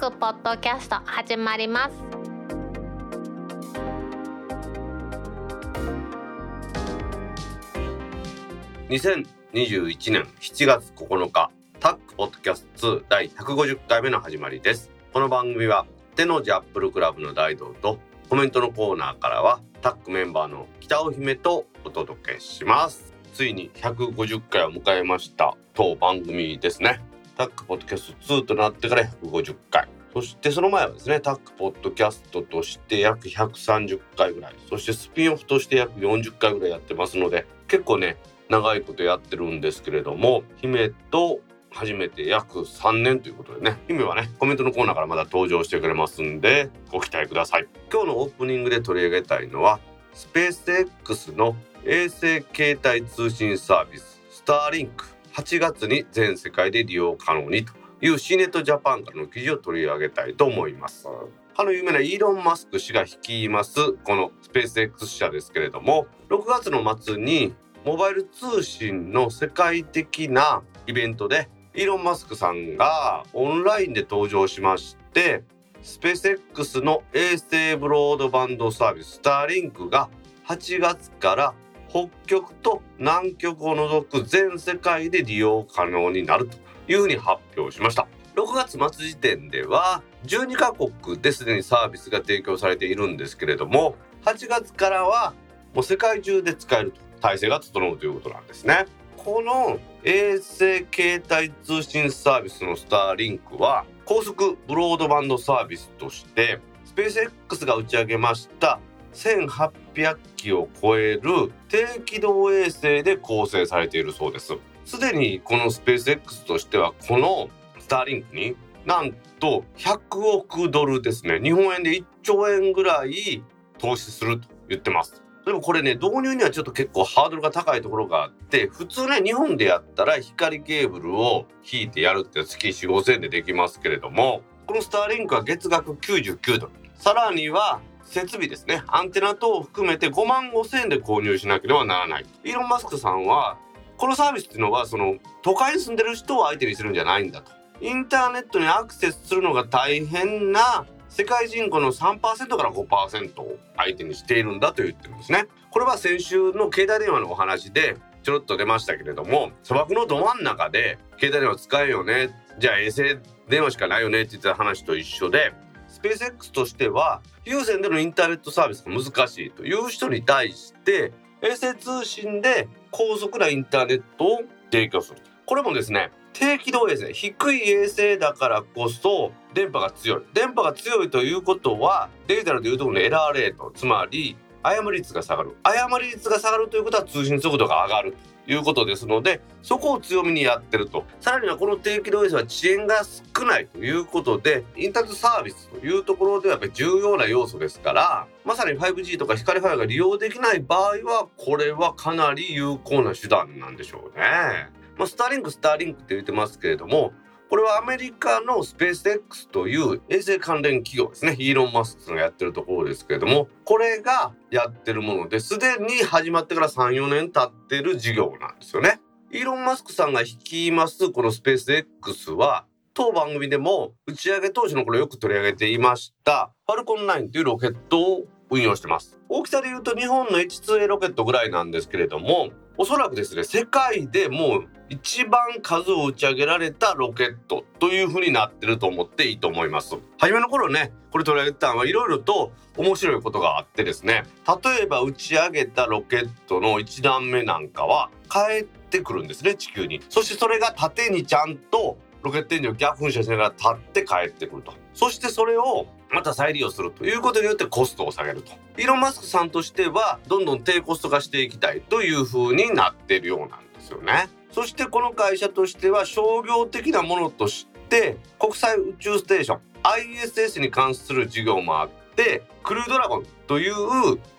クポッドキャスト始まります。2021年7月9日タックポッドキャスト2第150回目の始まりです。この番組は手のジャップルクラブの大道とコメントのコーナーからはタックメンバーの北尾姫とお届けします。ついに150回を迎えました当番組ですね。タックポッドキャスト2となってから150回そしてその前はですねタックポッドキャストとして約130回ぐらい。そしてスピンオフとして約40回ぐらいやってますので結構ね長いことやってるんですけれども姫と初めて約3年ということでね姫はねコメントのコーナーからまだ登場してくれますんでご期待ください。今日のオープニングで取り上げたいのはスペース X の衛星携帯通信サービススターリンク8月に全世界で利用可能にというシーネットジャパンからの記事を取り上げたいと思います。あの有名なイーロン・マスク氏が率いますこのスペース X 社ですけれども6月の末にモバイル通信の世界的なイベントでイーロン・マスクさんがオンラインで登場しましてスペース X の衛星ブロードバンドサービススターリンクが8月から北極と南極を除く全世界で利用可能になるというふうに発表しました。6月末時点では12カ国ですでにサービスが提供されているんですけれども8月からはもう世界中で使えると体制が整うということなんですね。この衛星携帯通信サービスのスターリンクは高速ブロードバンドサービスとしてスペース X が打ち上げました1800機を超える低軌道衛星で構成されているそうです。すでにこのスペース X としてはこのスターリンクになんと100億ドルですね。日本円で1兆円ぐらい投資すると言ってます。でもこれね導入にはちょっと結構ハードルが高いところがあって普通ね日本でやったら光ケーブルを引いてやるって月4 5 0 0円でできますけれどもこのスターリンクは月額99ドル。さらには設備ですね。アンテナ等を含めて5万5千円で購入しなければならない。イーロン・マスクさんはこのサービスっていうのはその都会に住んでる人を相手にするんじゃないんだと。インターネットにアクセスするのが大変な世界人口の3%から5%を相手にしているんだと言ってるんですね。これは先週の携帯電話のお話でちょろっと出ましたけれども砂漠のど真ん中で携帯電話使えよね。じゃあ衛星電話しかないよねって言った話と一緒でスペース X としては有線でのインターネットサービスが難しいという人に対して衛星通信で高速なインターネットを提供する。これもですね低軌道衛星低い衛星だからこそ電波が強い。電波が強いということはデジタルでいうところのエラーレートつまり誤り率が下がる。誤り率が下がるということは通信速度が上がる。いうことですのでそこを強みにやってるとさらにはこの低軌道衛星は遅延が少ないということでインターネットサービスというところではやっぱり重要な要素ですからまさに 5G とか光ファイバが利用できない場合はこれはかなり有効な手段なんでしょうね。まあ、スターリンクスターリンクって言ってますけれどもこれはアメリカのスペース X という衛星関連企業ですね。イーロン・マスクがやってるところですけれどもこれがやってるものです。でに始まってから34年経ってる事業なんですよね。イーロン・マスクさんが率いますこのスペース X は当番組でも打ち上げ当時の頃よく取り上げていましたファルコン9というロケットを運用してます。大きさで言うと日本の H2A ロケットぐらいなんですけれどもおそらくですね世界でもう一番数を打ち上げられたロケットという風になってると思っていいと思います。初めの頃ねこれ取り上げたのはいろいろと面白いことがあってですね例えば打ち上げたロケットの1段目なんかは帰ってくるんですね地球に。そしてそれが縦にちゃんとロケットエンジンを逆噴射しながら立って帰ってくると。そしてそれをまた再利用するということによってコストを下げると。イーロン・マスクさんとしてはどんどん低コスト化していきたいという風になってるようなんですよね。そしてこの会社としては商業的なものとして国際宇宙ステーション ISS に関する事業もあってクルードラゴンという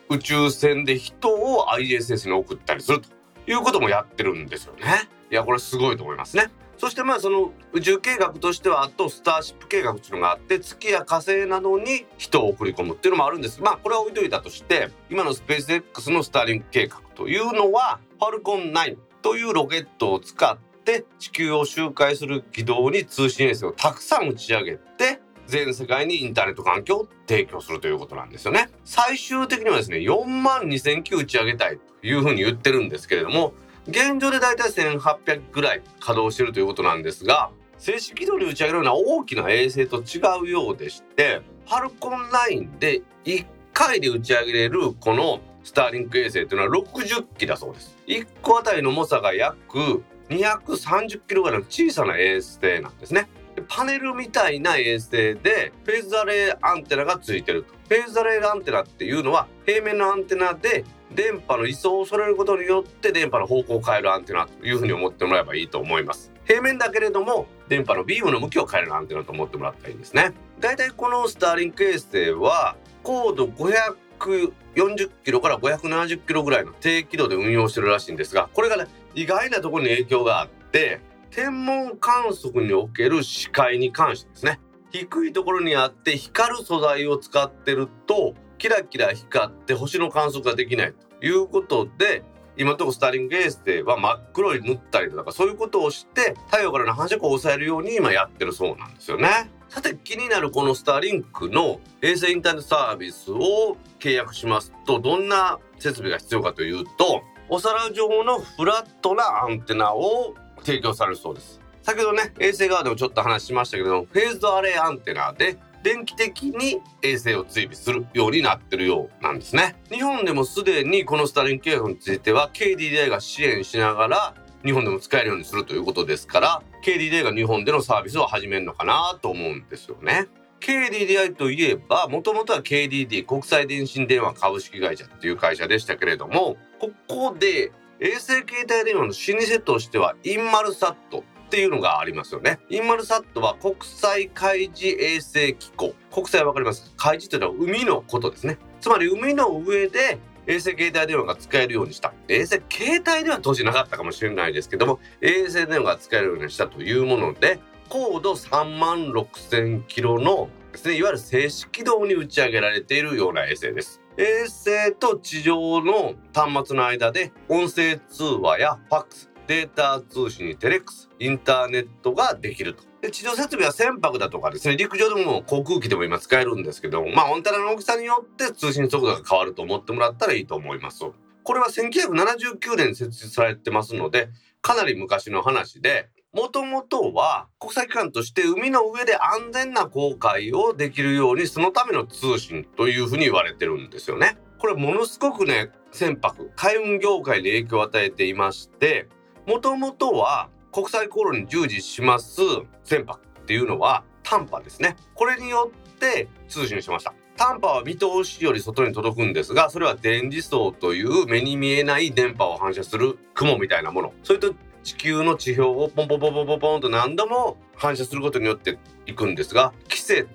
宇宙船で人を ISS に送ったりするということもやってるんですよね。いやこれすごいと思いますね。そしてまあその宇宙計画としてはあとスターシップ計画っていうのがあって月や火星などに人を送り込むっていうのもあるんです。まあこれは置いといたとして今のスペース X のスターリンク計画というのはファルコン9というロケットを使って地球を周回する軌道に通信衛星をたくさん打ち上げて全世界にインターネット環境を提供するということなんですよね。最終的にはですね4万2000機打ち上げたいというふうに言ってるんですけれども現状でだいたい1800ぐらい稼働してるということなんですが正式軌道に打ち上げるような大きな衛星と違うようでしてファルコン9で1回で打ち上げれるこのスターリンク衛星というのは60機だそうです。1個あたりの重さが約230キロぐらいの小さな衛星なんですね。パネルみたいな衛星でフェーズアレイアンテナがついてると。フェーズアレイアンテナっていうのは平面のアンテナで電波の移送を恐れることによって電波の方向を変えるアンテナというふうに思ってもらえばいいと思います。平面だけれども電波のビームの向きを変えるアンテナと思ってもらったらいいんですね。だいたいこのスターリンク衛星は高度540キロから570キロぐらいの低軌道で運用してるらしいんですがこれがね意外なところに影響があって天文観測における視界に関してですね低いところにあって光る素材を使ってるとキラキラ光って星の観測ができないということで今のところスターリング衛星は真っ黒に塗ったりとかそういうことをして太陽からの反射光を抑えるように今やってるそうなんですよね。さて気になるこのスターリンクの衛星インターネットサービスを契約しますとどんな設備が必要かというとお皿状のフラットなアンテナを提供されるそうです先ほどね衛星側でもちょっと話しましたけどもフェーズドアレイアンテナで電気的に衛星を追尾するようになってるようなんですね。日本でもすでにこのスターリンク契約については KDDI が支援しながら日本でも使えるようにするということですから KDDI が日本でのサービスを始めるのかなと思うんですよね。KDDI といえばもともとは KDD 国際電信電話株式会社っていう会社でしたけれどもここで衛星携帯電話の老舗としてはインマルサットっていうのがありますよね。インマルサットは国際海事衛星機構。国際わかります海事というのは海のことですね。つまり海の上で衛星携帯電話が使えるようにした。衛星携帯電話当時なかったかもしれないですけども、衛星電話が使えるようにしたというもので、高度3万6000キロのですね、いわゆる静止軌道に打ち上げられているような衛星です。衛星と地上の端末の間で音声通話やファックスデータ通信にテレックスインターネットができると。で地上設備は船舶だとかですね陸上でも航空機でも今使えるんですけどまあオンテナの大きさによって通信速度が変わると思ってもらったらいいと思います。これは1979年に設置されてますのでかなり昔の話でもともとは国際機関として海の上で安全な航海をできるようにそのための通信というふうに言われてるんですよね。これものすごくね船舶海運業界に影響を与えていましてもともとは国際航路に従事します船舶っていうのは短波ですね。これによって通信しました。短波は見通しより外に届くんですがそれは電磁層という目に見えない電波を反射する雲みたいなもの。それと地球の地表をポンポンポンポンポンポンと何度も反射することによっていくんですが季節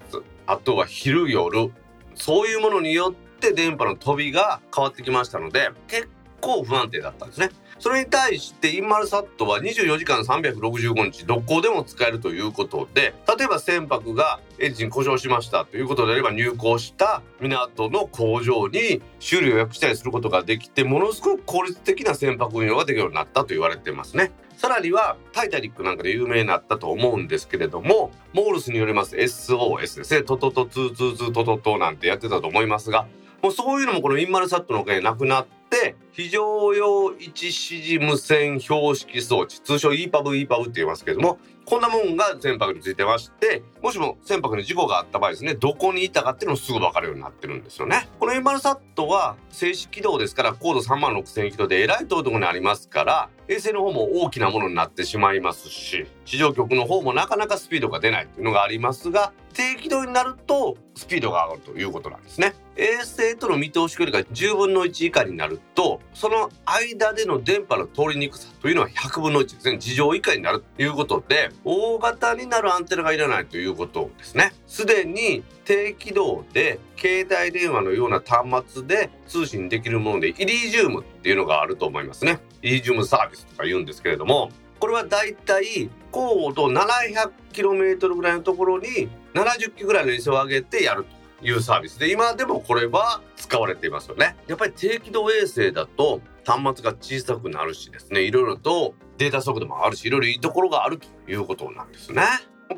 あとは昼夜そういうものによって電波の飛びが変わってきましたので結構不安定だったんですね。それに対してインマルサットは24時間365日どこでも使えるということで例えば船舶がエンジン故障しましたということであれば入港した港の工場に修理を予約したりすることができてものすごく効率的な船舶運用ができるようになったと言われてますね。さらにはタイタニックなんかで有名になったと思うんですけれどもモールスによります SOS ですねトトトツーツーツートトトなんてやってたと思いますがもうそういうのもこのインマルサットのおかげでなくなって非常用一指示無線標識装置通称 EPUB EPUB って言いますけれどもこんなもんが船舶についてましてもしも船舶に事故があった場合ですねどこにいたかっていうのもすぐ分かるようになってるんですよね。このインマルサットは静止軌道ですから高度3万6000キロでえらい遠いところにありますから衛星の方も大きなものになってしまいますし地上局の方もなかなかスピードが出ないというのがありますが低軌道になるとスピードが上がるということなんですね。衛星との見通し距離が10分の1以下になるとその間での電波の通りにくさというのは100分の1ですね地上以下になるということで大型になるアンテナがいらないということですね。すでに低軌道で携帯電話のような端末で通信できるものでイリジウムっていうのがあると思いますね。イリジウムサービスとか言うんですけれどもこれはだいたい高度 700km ぐらいのところに70機ぐらいの衛星を上げてやると。いうサービス。で今でもこれは使われていますよね。やっぱり低軌道衛星だと端末が小さくなるしですね。いろいろとデータ速度もあるしいろいろいいところがあるということなんですね。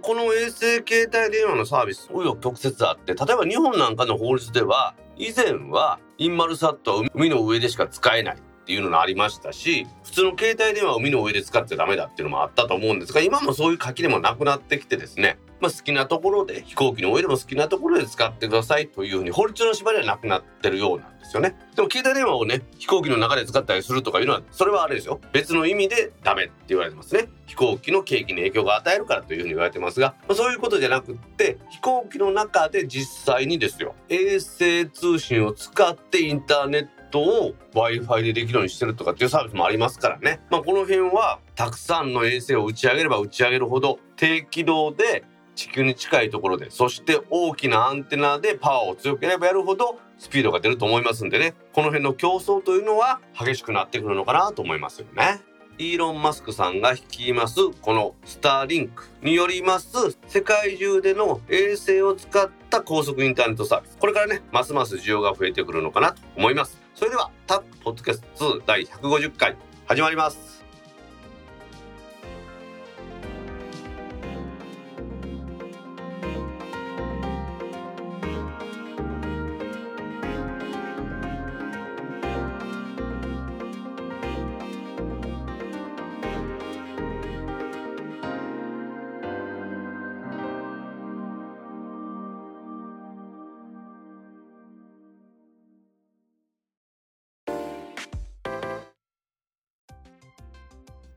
この衛星携帯電話のサービス紆余曲折あって例えば日本なんかの法律では以前はインマルサットは海の上でしか使えない。っていうのがありましたし普通の携帯電話を海の上で使っちゃダメだっていうのもあったと思うんですが今もそういう書きでもなくなってきてですねまあ、好きなところで飛行機の上でも好きなところで使ってくださいというふうに法律の縛りはなくなってるようなんですよね。でも携帯電話をね飛行機の中で使ったりするとかいうのはそれはあれですよ別の意味でダメって言われてますね。飛行機の景気に影響が与えるからというふうに言われてますが、まあ、そういうことじゃなくって飛行機の中で実際にですよ衛星通信を使ってインターネットを Wi-Fi でできるようにしてるとかっていうサービスもありますからね。まあ、この辺はたくさんの衛星を打ち上げれば打ち上げるほど低軌道で地球に近いところでそして大きなアンテナでパワーを強ければやるほどスピードが出ると思いますんでねこの辺の競争というのは激しくなってくるのかなと思いますよね。イーロン・マスクさんが率いますこのスターリンクによります世界中での衛星を使った高速インターネットサービスこれからねますます需要が増えてくるのかなと思いますそれではタップポッドキャスト2第150回始まります。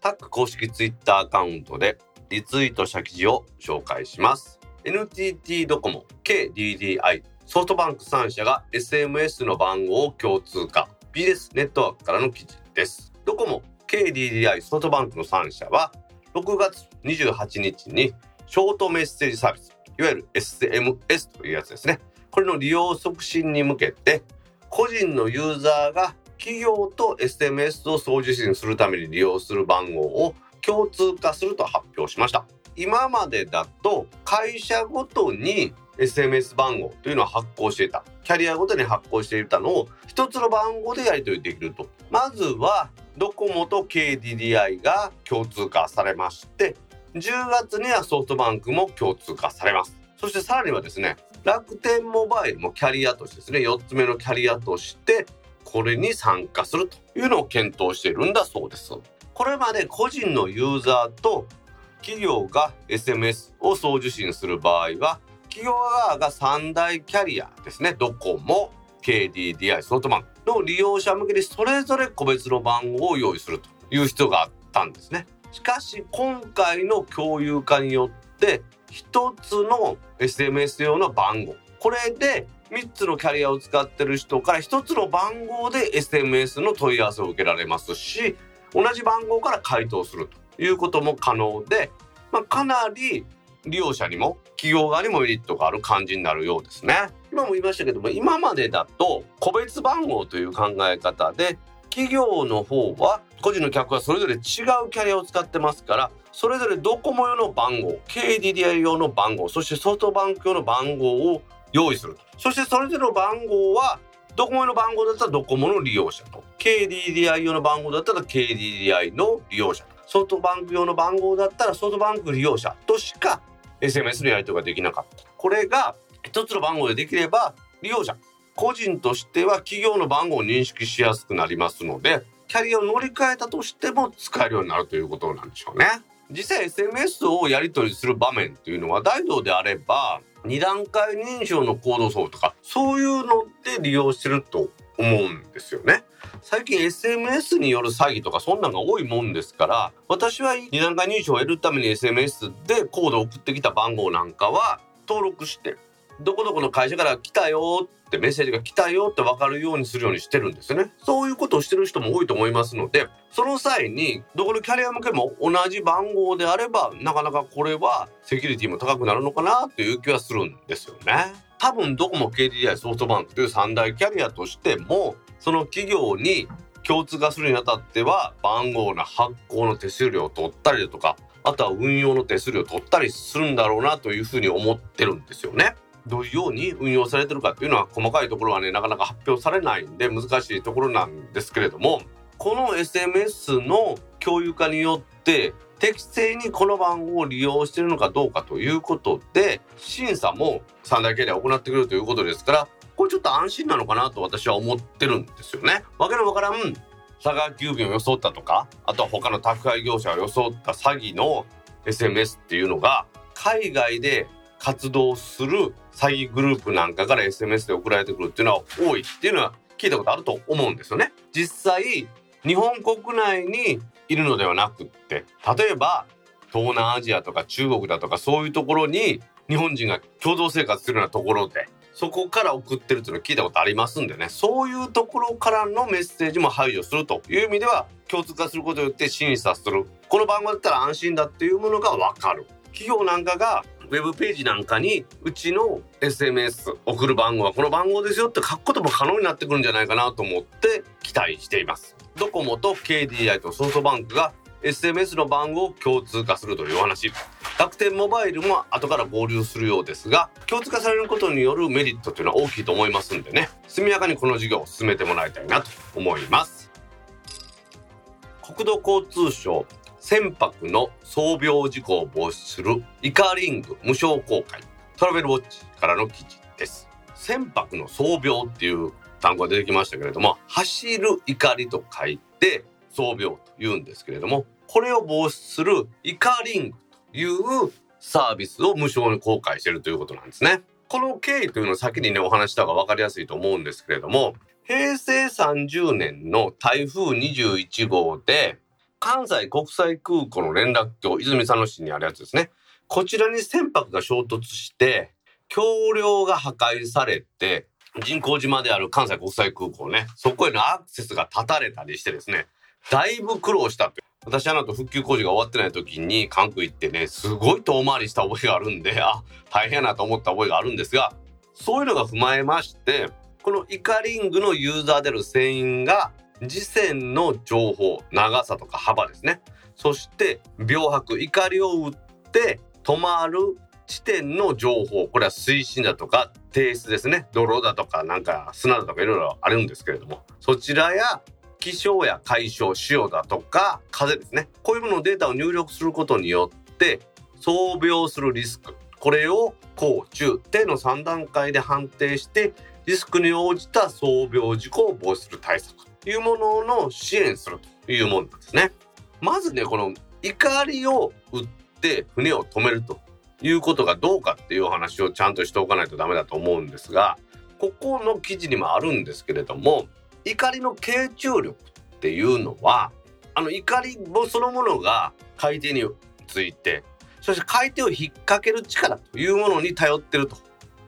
タック公式ツイッターアカウントでリツイートした記事を紹介します。NTT ドコモ、KDDI、ソフトバンク3社が SMS の番号を共通化。BS ネットワークからの記事です。ドコモ、KDDI、ソフトバンクの3社は6月28日にショートメッセージサービス、いわゆる SMS というやつですね。これの利用促進に向けて個人のユーザーが企業と SMS を送受信するために利用する番号を共通化すると発表しました。今までだと会社ごとに SMS 番号というのを発行していた。キャリアごとに発行していたのを一つの番号でやり取りできると。まずはドコモと KDDI が共通化されまして10月にはソフトバンクも共通化されます。そしてさらにはですね楽天モバイルもキャリアとしてですね4つ目のキャリアとしてこれに参加するというのを検討しているんだそうです。これまで個人のユーザーと企業が SMS を送受信する場合は企業側が3大キャリアですねドコモ KDDI ソフトバンクの利用者向けにそれぞれ個別の番号を用意するという必要があったんですねしかし今回の共有化によって1つの SMS 用の番号これで3つのキャリアを使ってる人から1つの番号で SMS の問い合わせを受けられますし同じ番号から回答するということも可能で、まあ、かなり利用者にも企業側にもメリットがある感じになるようですね。今も言いましたけども今までだと個別番号という考え方で企業の方は個人の客はそれぞれ違うキャリアを使ってますからそれぞれドコモ用の番号 KDDI 用の番号そしてソフトバンク用の番号を用意するとそしてそれぞれの番号はドコモの番号だったらドコモの利用者と KDDI 用の番号だったら KDDI の利用者とソフトバンク用の番号だったらソフトバンク利用者としか SMS のやり取りができなかったこれが一つの番号でできれば利用者個人としては企業の番号を認識しやすくなりますのでキャリアを乗り換えたとしても使えるようになるということなんでしょうね。実際 SMS をやり取りする場面っていうのは大道であれば2段階認証のコード層とかそういうので利用してると思うんですよね。最近 SMS による詐欺とかそんなんが多いもんですから私は2段階認証を得るために SMS でコードを送ってきた番号なんかは登録してどこどこの会社から来たよっってメッセージが来たよって分かるようにするようにしてるんですね。そういうことをしてる人も多いと思いますので、その際にどこのキャリア向けも同じ番号であれば、なかなかこれはセキュリティも高くなるのかなっていう気はするんですよね。多分どこも KDDI ソフトバンクという三大キャリアとしても、その企業に共通化するにあたっては番号の発行の手数料を取ったりだとかあとは運用の手数料を取ったりするんだろうなというふうに思ってるんですよね。どういうように運用されてるかっていうのは細かいところはねなかなか発表されないんで難しいところなんですけれどもこの SMS の共有化によって適正にこの番号を利用しているのかどうかということで審査も三大経理は行ってくれるということですからこれちょっと安心なのかなと私は思ってるんですよね。わけのわからん佐川急便を装ったとかあとは他の宅配業者を装った詐欺の SMS っていうのが海外で活動する詐欺グループなんかから SMS で送られてくるっていうのは多いっていうのは聞いたことあると思うんですよね。実際日本国内にいるのではなくって例えば東南アジアとか中国だとかそういうところに日本人が共同生活するようなところでそこから送ってるっていうのを聞いたことありますんでね。そういうところからのメッセージも排除するという意味では共通化することによって審査する。この番号だったら安心だっていうものが分かる。企業なんかがェブページなんかにうちの SMS 送る番号はこの番号ですよって書くことも可能になってくるんじゃないかなと思って期待しています。ドコモと KDI とソフトバンクが SMS の番号を共通化するというお話。楽天モバイルも後から合流するようですが共通化されることによるメリットというのは大きいと思いますんでね。速やかにこの事業を進めてもらいたいなと思います。国土交通省船舶の操病事故を防止するイカリング無償公開トラベルウォッチからの記事です船舶の操病っていう単語が出てきましたけれども走る怒りと書いて装病と言うんですけれどもこれを防止するイカリングというサービスを無償に公開しているということなんですね。この経緯というのを先にねお話した方が分かりやすいと思うんですけれども平成30年の台風21号で関西国際空港の連絡橋泉佐野市にあるやつですね。こちらに船舶が衝突して橋梁が破壊されて人工島である関西国際空港ねそこへのアクセスが断たれたりしてですねだいぶ苦労したって私あの後復旧工事が終わってない時に関空行ってねすごい遠回りした覚えがあるんであ大変やなと思った覚えがあるんですがそういうのが踏まえましてこのイカリングのユーザーである船員が次線の情報長さとか幅ですね。そして秒拍怒りを打って止まる地点の情報。これは水深だとか低質ですね。泥だとかなんか砂だとかいろいろあるんですけれども。そちらや気象や海象潮だとか風ですね。こういうもののデータを入力することによって遭病するリスク。これを高中低の3段階で判定してリスクに応じた遭病事故を防止する対策。いうものの支援するというものなんですね。まずねこの怒りを打って船を止めるということがどうかっていうお話をちゃんとしておかないとダメだと思うんですがここの記事にもあるんですけれども怒りの傾注力っていうのはあの怒りそのものが海底についてそして海底を引っ掛ける力というものに頼ってると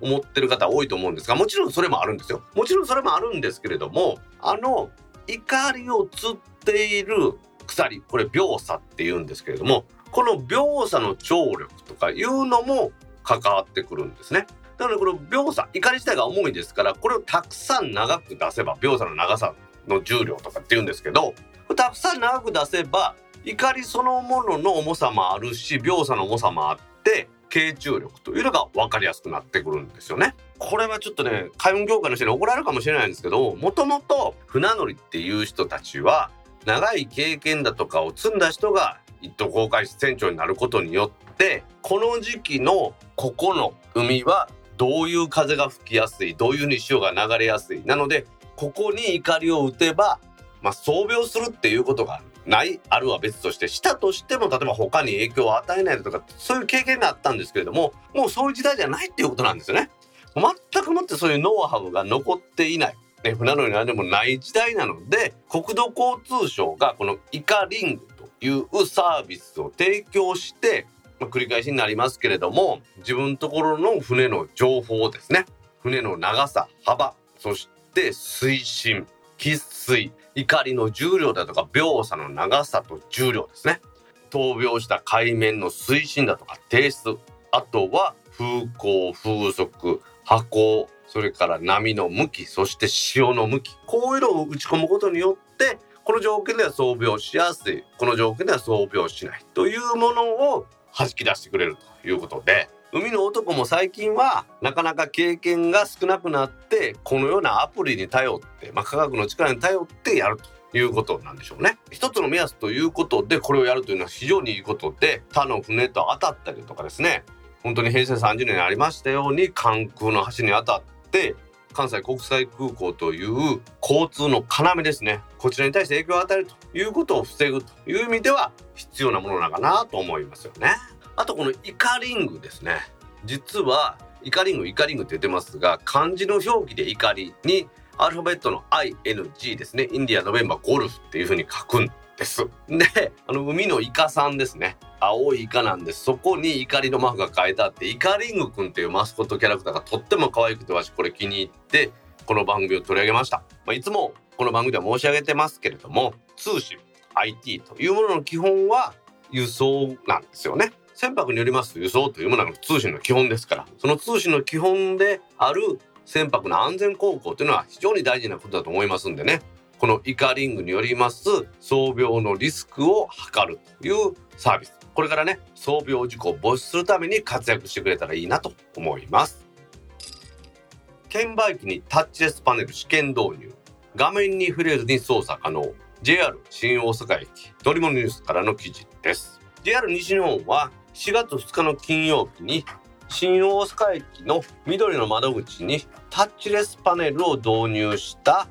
思ってる方多いと思うんですがもちろんそれもあるんですよもちろんそれもあるんですけれどもあの怒りを釣っている鎖これ秒差っていうんですけれどもこの秒差の張力とかいうのも関わってくるんですね。なのでこの秒差怒り自体が重いですからこれをたくさん長く出せば秒差の長さの重量とかっていうんですけどたくさん長く出せば怒りそのものの重さもあるし秒差の重さもあって傾注力というのが分かりやすくなってくるんですよね。これはちょっとね海運業界の人に怒られるかもしれないんですけどもともと船乗りっていう人たちは長い経験だとかを積んだ人が一等航海士船長になることによってこの時期のここの海はどういう風が吹きやすいどういうふうに潮が流れやすいなのでここに怒りを打てば、まあ、遭病するっていうことがないあるは別としてしたとしても例えば他に影響を与えないとかそういう経験があったんですけれどももうそういう時代じゃないっていうことなんですよね。全くもってそういうノウハウが残っていない、ね、船乗りなんでもない時代なので国土交通省がこのイカリングというサービスを提供してまあ、繰り返しになりますけれども自分のところの船の情報ですね船の長さ幅そして水深喫水怒りの重量だとか秒差の長さと重量ですね。闘病した海面の水深だとか低質あとは風向風速波高それから波の向きそして潮の向き。こういうのを打ち込むことによってこの条件では装病しやすい。この条件では装病しない。というものを弾き出してくれるということで。海の男も最近はなかなか経験が少なくなってこのようなアプリに頼って、まあ、科学の力に頼ってやるということなんでしょうね。一つの目安ということでこれをやるというのは非常にいいことで他の船と当たったりとかですね。本当に平成30年にありましたように関空の橋に当たって関西国際空港という交通の要ですね。こちらに対して影響を与えるということを防ぐという意味では必要なものなのかなと思いますよね。あとこのイカリングですね。実はイカリングイカリングって言ってますが漢字の表記で怒りにアルファベットの ING ですね。インディアノベンバーゴルフっていう風に書くんです。であの海のイカさんですね。青いイカなんです。そこに怒りのマークが書いてあってイカリングくんっていうマスコットキャラクターがとっても可愛くてわしこれ気に入ってこの番組を取り上げました、まあ、いつもこの番組では申し上げてますけれども通信 IT というものの基本は輸送なんですよね。船舶によります輸送というものが通信の基本ですから。その通信の基本である船舶の安全航行というのは非常に大事なことだと思いますんでね。このイカリングによります装病のリスクを測るというサービス。これからね装病事故を防止するために活躍してくれたらいいなと思います。券売機にタッチレスパネル試験導入。画面に触れずに操作可能。JR 新大阪駅。ドリモニュースからの記事です。JR 西日本は4月2日の金曜日に新大阪駅の緑の窓口にタッチレスパネルを導入した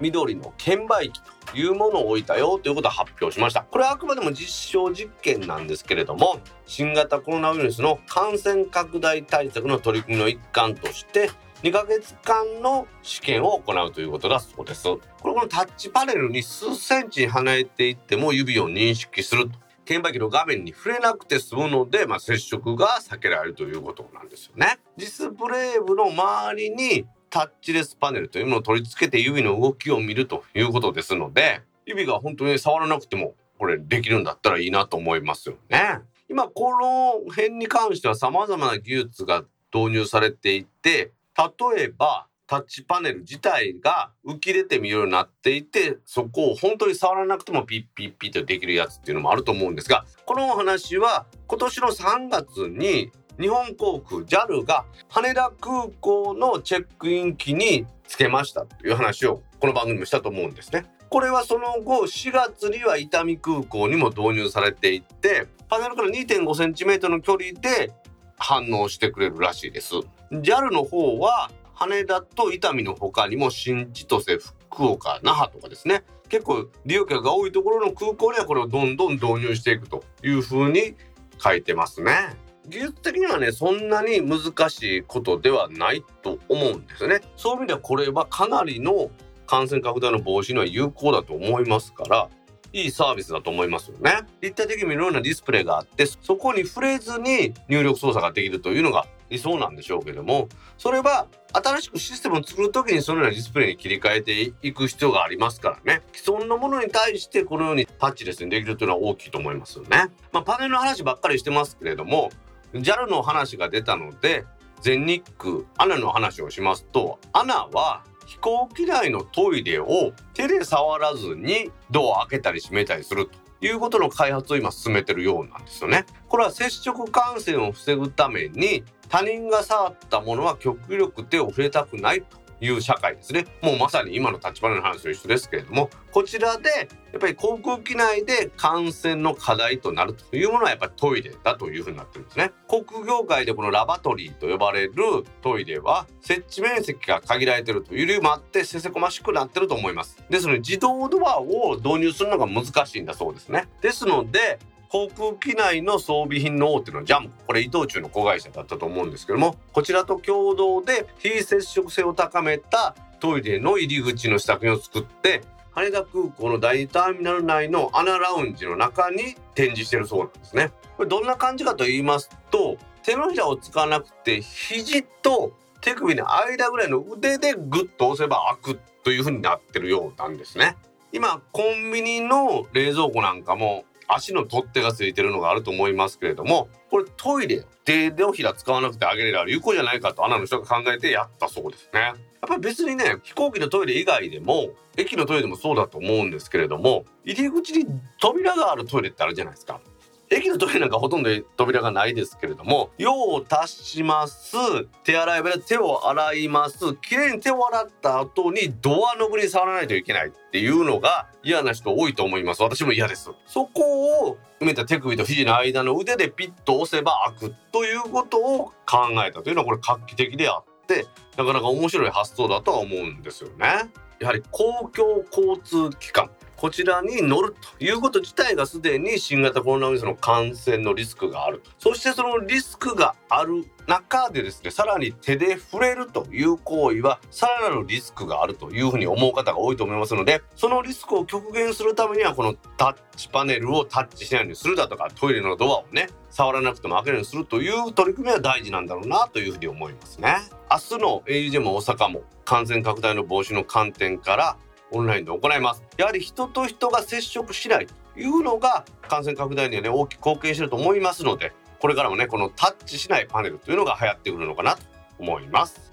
緑の券売機というものを置いたよということを発表しました。これはあくまでも実証実験なんですけれども新型コロナウイルスの感染拡大対策の取り組みの一環として2ヶ月間の試験を行うということだそうです。これこのタッチパネルに数センチ離れていっても指を認識すると。券売機の画面に触れなくて済むので、まあ、接触が避けられるということなんですよね。ディスプレイ部の周りにタッチレスパネルというものを取り付けて指の動きを見るということですので指が本当に触らなくてもこれできるんだったらいいなと思いますよね。今この辺に関しては様々な技術が導入されていて例えばタッチパネル自体が浮き出て見るようになっていてそこを本当に触らなくてもピッピッピッとできるやつっていうのもあると思うんですがこのお話は今年の3月に日本航空 JAL が羽田空港のチェックイン機につけましたという話をこの番組もしたと思うんですね。これはその後4月には伊丹空港にも導入されていてパネルから 2.5cm の距離で反応してくれるらしいです。JAL の方は羽田と伊丹の他にも新千歳福岡那覇とかですね結構利用客が多いところの空港にはこれをどんどん導入していくというふうに書いてますね。技術的にはねそんなに難しいことではないと思うんですよね。そういう意味ではこれはかなりの感染拡大の防止には有効だと思いますからいいサービスだと思いますよね。立体的にいろんなディスプレイがあってそこに触れずに入力操作ができるというのが理想なんでしょうけどもそれは新しくシステムを作る時にそのようなディスプレイに切り替えていく必要がありますからね既存のものに対してこのようにタッチレスにできるというのは大きいと思いますよね。まあ、パネルの話ばっかりしてますけれども JAL の話が出たので全日空アナの話をしますとアナは飛行機内のトイレを手で触らずにドアを開けたり閉めたりするということの開発を今進めてるようなんですよね。これは接触感染を防ぐために他人が触ったものは極力手を触れたくないという社会ですね。もうまさに今の立花の話と一緒ですけれどもこちらでやっぱり航空機内で感染の課題となるというものはやっぱりトイレだというふうになってるんですね。航空業界でこのラバトリーと呼ばれるトイレは設置面積が限られてるという理由もあってせせこましくなってると思います。ですので自動ドアを導入するのが難しいんだそうですね。ですので航空機内の装備品の大手のジャムこれ伊藤忠の子会社だったと思うんですけどもこちらと共同で非接触性を高めたトイレの入り口の下着を作って羽田空港の第2ターミナル内のアナラウンジの中に展示してるそうなんですね。これどんな感じかと言いますと手のひらを使わなくて肘と手首の間ぐらいの腕でグッと押せば開くという風になってるようなんですね。今コンビニの冷蔵庫なんかも足の取っ手がついてるのがあると思いますけれどもこれトイレ手のひら使わなくてあげれば有効じゃないかとアナの人が考えてやったそうですね。やっぱり別にね飛行機のトイレ以外でも駅のトイレでもそうだと思うんですけれども入り口に扉があるトイレってあるじゃないですか。駅のトイレなんかほとんど扉がないですけれども用を足します。手洗い場で手を洗います。きれいに手を洗った後にドアノブに触らないといけないっていうのが嫌な人多いと思います。私も嫌です。そこを埋めた手首と肘の間の腕でピッと押せば開くということを考えたというのはこれ画期的であってなかなか面白い発想だとは思うんですよね。やはり公共交通機関。こちらに乗るということ自体がすでに新型コロナウイルスの感染のリスクがあるそしてそのリスクがある中でですねさらに手で触れるという行為はさらなるリスクがあるというふうに思う方が多いと思いますのでそのリスクを極限するためにはこのタッチパネルをタッチしないようにするだとかトイレのドアをね触らなくても開けるようにするという取り組みは大事なんだろうなというふうに思いますね。明日の AUJ も大阪も感染拡大の防止の観点からオンラインで行います。やはり人と人が接触しないというのが感染拡大にはね大きく貢献してると思いますのでこれからもねこのタッチしないパネルというのが流行ってくるのかなと思います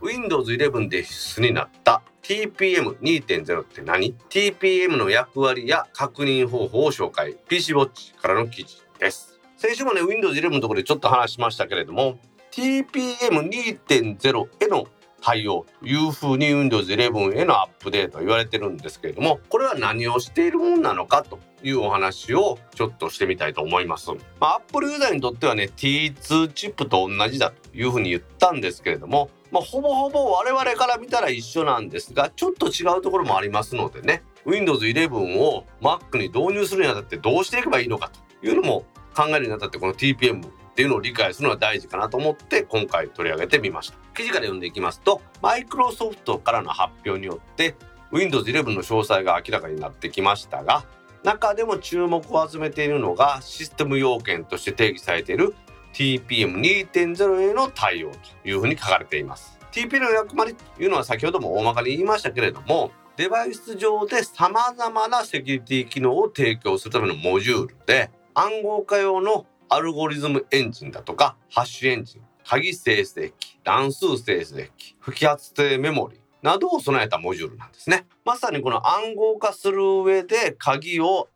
Windows 11で必須になった。TPM2.0 って何 ?TPM の役割や確認方法を紹介。PC ウォッチからの記事です。先週もね Windows 11のところでちょっと話しましたけれども TPM2.0 への対応というふうに Windows 11へのアップデート言われてるんですけれどもこれは何をしているもんなのかというお話をちょっとしてみたいと思います。まあ、Apple ユーザーにとってはね T2 チップと同じだというふうに言ったんですけれどもまあ、ほぼほぼ我々から見たら一緒なんですがちょっと違うところもありますのでね Windows 11を Mac に導入するにあたってどうしていけばいいのかというのも考えるにあたってこの TPM っていうのを理解するのは大事かなと思って今回取り上げてみました。記事から読んでいきますとマイクロソフトからの発表によって Windows 11の詳細が明らかになってきましたが中でも注目を集めているのがシステム要件として定義されている TPM2.0 への対応というふうに書かれています。TPM の役割というのは先ほども大まかに言いましたけれどもデバイス上で様々なセキュリティ機能を提供するためのモジュールで暗号化用のアルゴリズムエンジンだとかハッシュエンジン鍵生成器乱数生成器不揮発性メモリなどを備えたモジュールなんですね。まさにこの暗号化する上で鍵を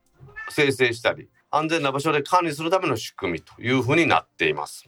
生成したり安全な場所で管理するための仕組みというふうになっています。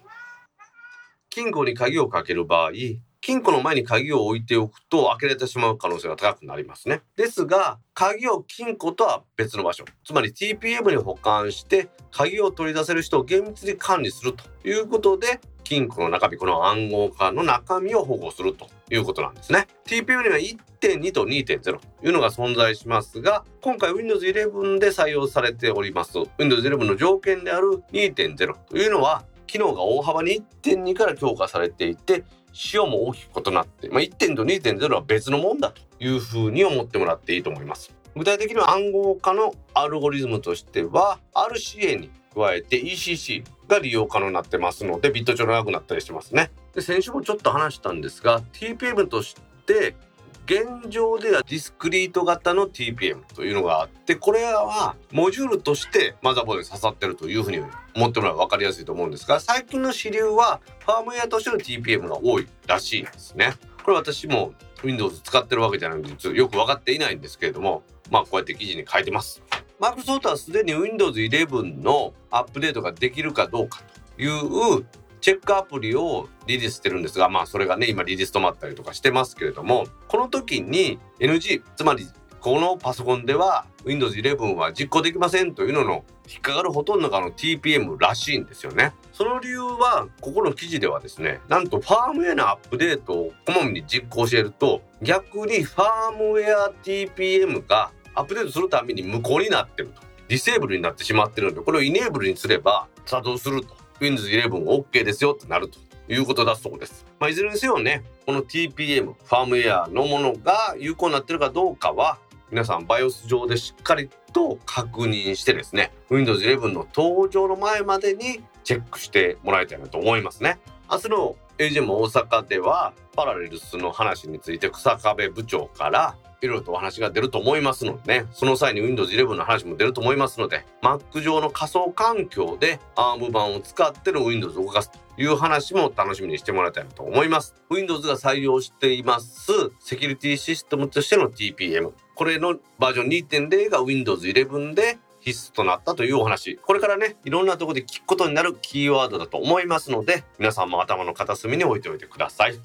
金庫に鍵をかける場合金庫の前に鍵を置いておくと開けられてしまう可能性が高くなりますね。ですが、鍵を金庫とは別の場所、つまり TPM に保管して鍵を取り出せる人を厳密に管理するということで、金庫の中身、この暗号化の中身を保護するということなんですね。TPM には1.2と2.0というのが存在しますが、今回 Windows 11で採用されております Windows 11の条件である2.0というのは、機能が大幅に1.2から強化されていて、仕様も大きく異なって、まあ、1点と2.0は別のもんだというふうに思ってもらっていいと思います。具体的には暗号化のアルゴリズムとしては RCA に加えて ECC が利用可能になってますのでビット上長くなったりしてますね。で先週もちょっと話したんですが TPM として現状ではディスクリート型の TPM というのがあってこれはモジュールとしてマザーボードに刺さってるというふうに思ってもらうと分かりやすいと思うんですが最近の主流はファームウェアとしての TPM が多いらしいですね。これ私も Windows 使ってるわけじゃないのでよく分かっていないんですけれどもまあこうやって記事に書いてます。マイクロソフトはすでに Windows 11のアップデートができるかどうかというチェックアプリをリリースしてるんですがまあそれがね今リリース止まったりとかしてますけれどもこの時に NG つまりこのパソコンでは Windows 11は実行できませんというのの引っかかるほとんどがの TPM らしいんですよね。その理由はここの記事ではですねなんとファームウェアのアップデートをこまめに実行していると逆にファームウェア TPM がアップデートするために無効になってるとディセーブルになってしまってるのでこれをイネーブルにすれば作動すると Windows 11 OK ですよってなるということだそうです。まあ、いずれにせよね、この TPM、ファームウェアのものが有効になってるかどうかは、皆さん BIOS 上でしっかりと確認してですね、Windows 11の登場の前までにチェックしてもらいたいなと思いますね。明日の AGM 大阪では、パラレルスの話について草壁部長からいろいろとお話が出ると思いますのでね、その際に Windows 11の話も出ると思いますので、Mac 上の仮想環境で ARM 版を使っての Windows を動かすという話も楽しみにしてもらいたいなと思います。Windows が採用していますセキュリティシステムとしての TPM。これのバージョン2.0が Windows 11で必須となったというお話これからねいろんなとこで聞くことになるキーワードだと思いますので皆さんも頭の片隅に置いておいてください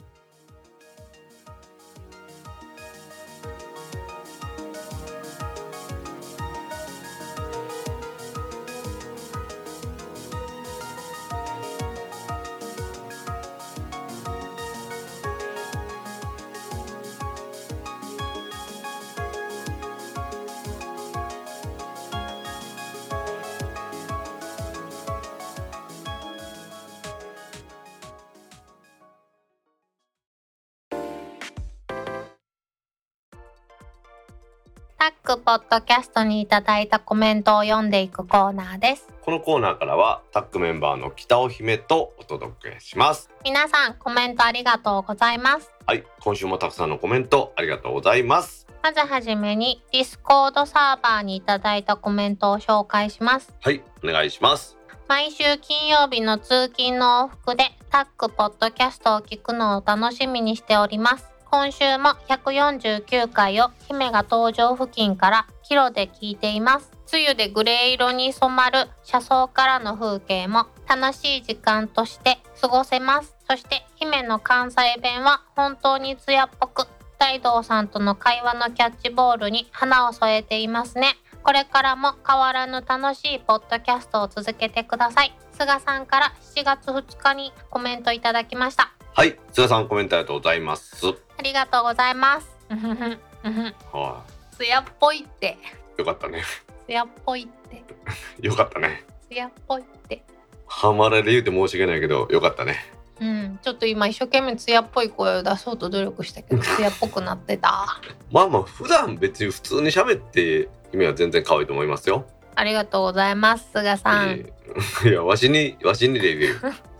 ポッドキャストにいただいたコメントを読んでいくコーナーです。このコーナーからはタックメンバーの北尾姫とお届けします皆さんコメントありがとうございます。はい今週もたくさんのコメントありがとうございますまずはじめにディスコードサーバーにいただいたコメントを紹介します。はいお願いします毎週金曜日の通勤の往復でタックポッドキャストを聞くのを楽しみにしております。今週も149回を姫が登場付近から帰路で聞いています。梅雨でグレー色に染まる車窓からの風景も楽しい時間として過ごせます。そして姫の関西弁は本当に艶っぽく大道さんとの会話のキャッチボールに花を添えていますね。これからも変わらぬ楽しいポッドキャストを続けてください。菅さんから7月2日にコメントいただきました。はい菅さんコメントありがとうございますありがとうございます。は艶っぽいって。いよかったね艶っぽいって。よかったね艶 っぽいって。ハマれで言うて申し訳ないけどよかったねうん、ちょっと今一生懸命艶っぽい声を出そうと努力したけど 艶っぽくなってた。まあまあ普段別に普通に喋って君は全然可愛いと思いますよありがとうございます菅さん。えーいやわしにわしにで言うよ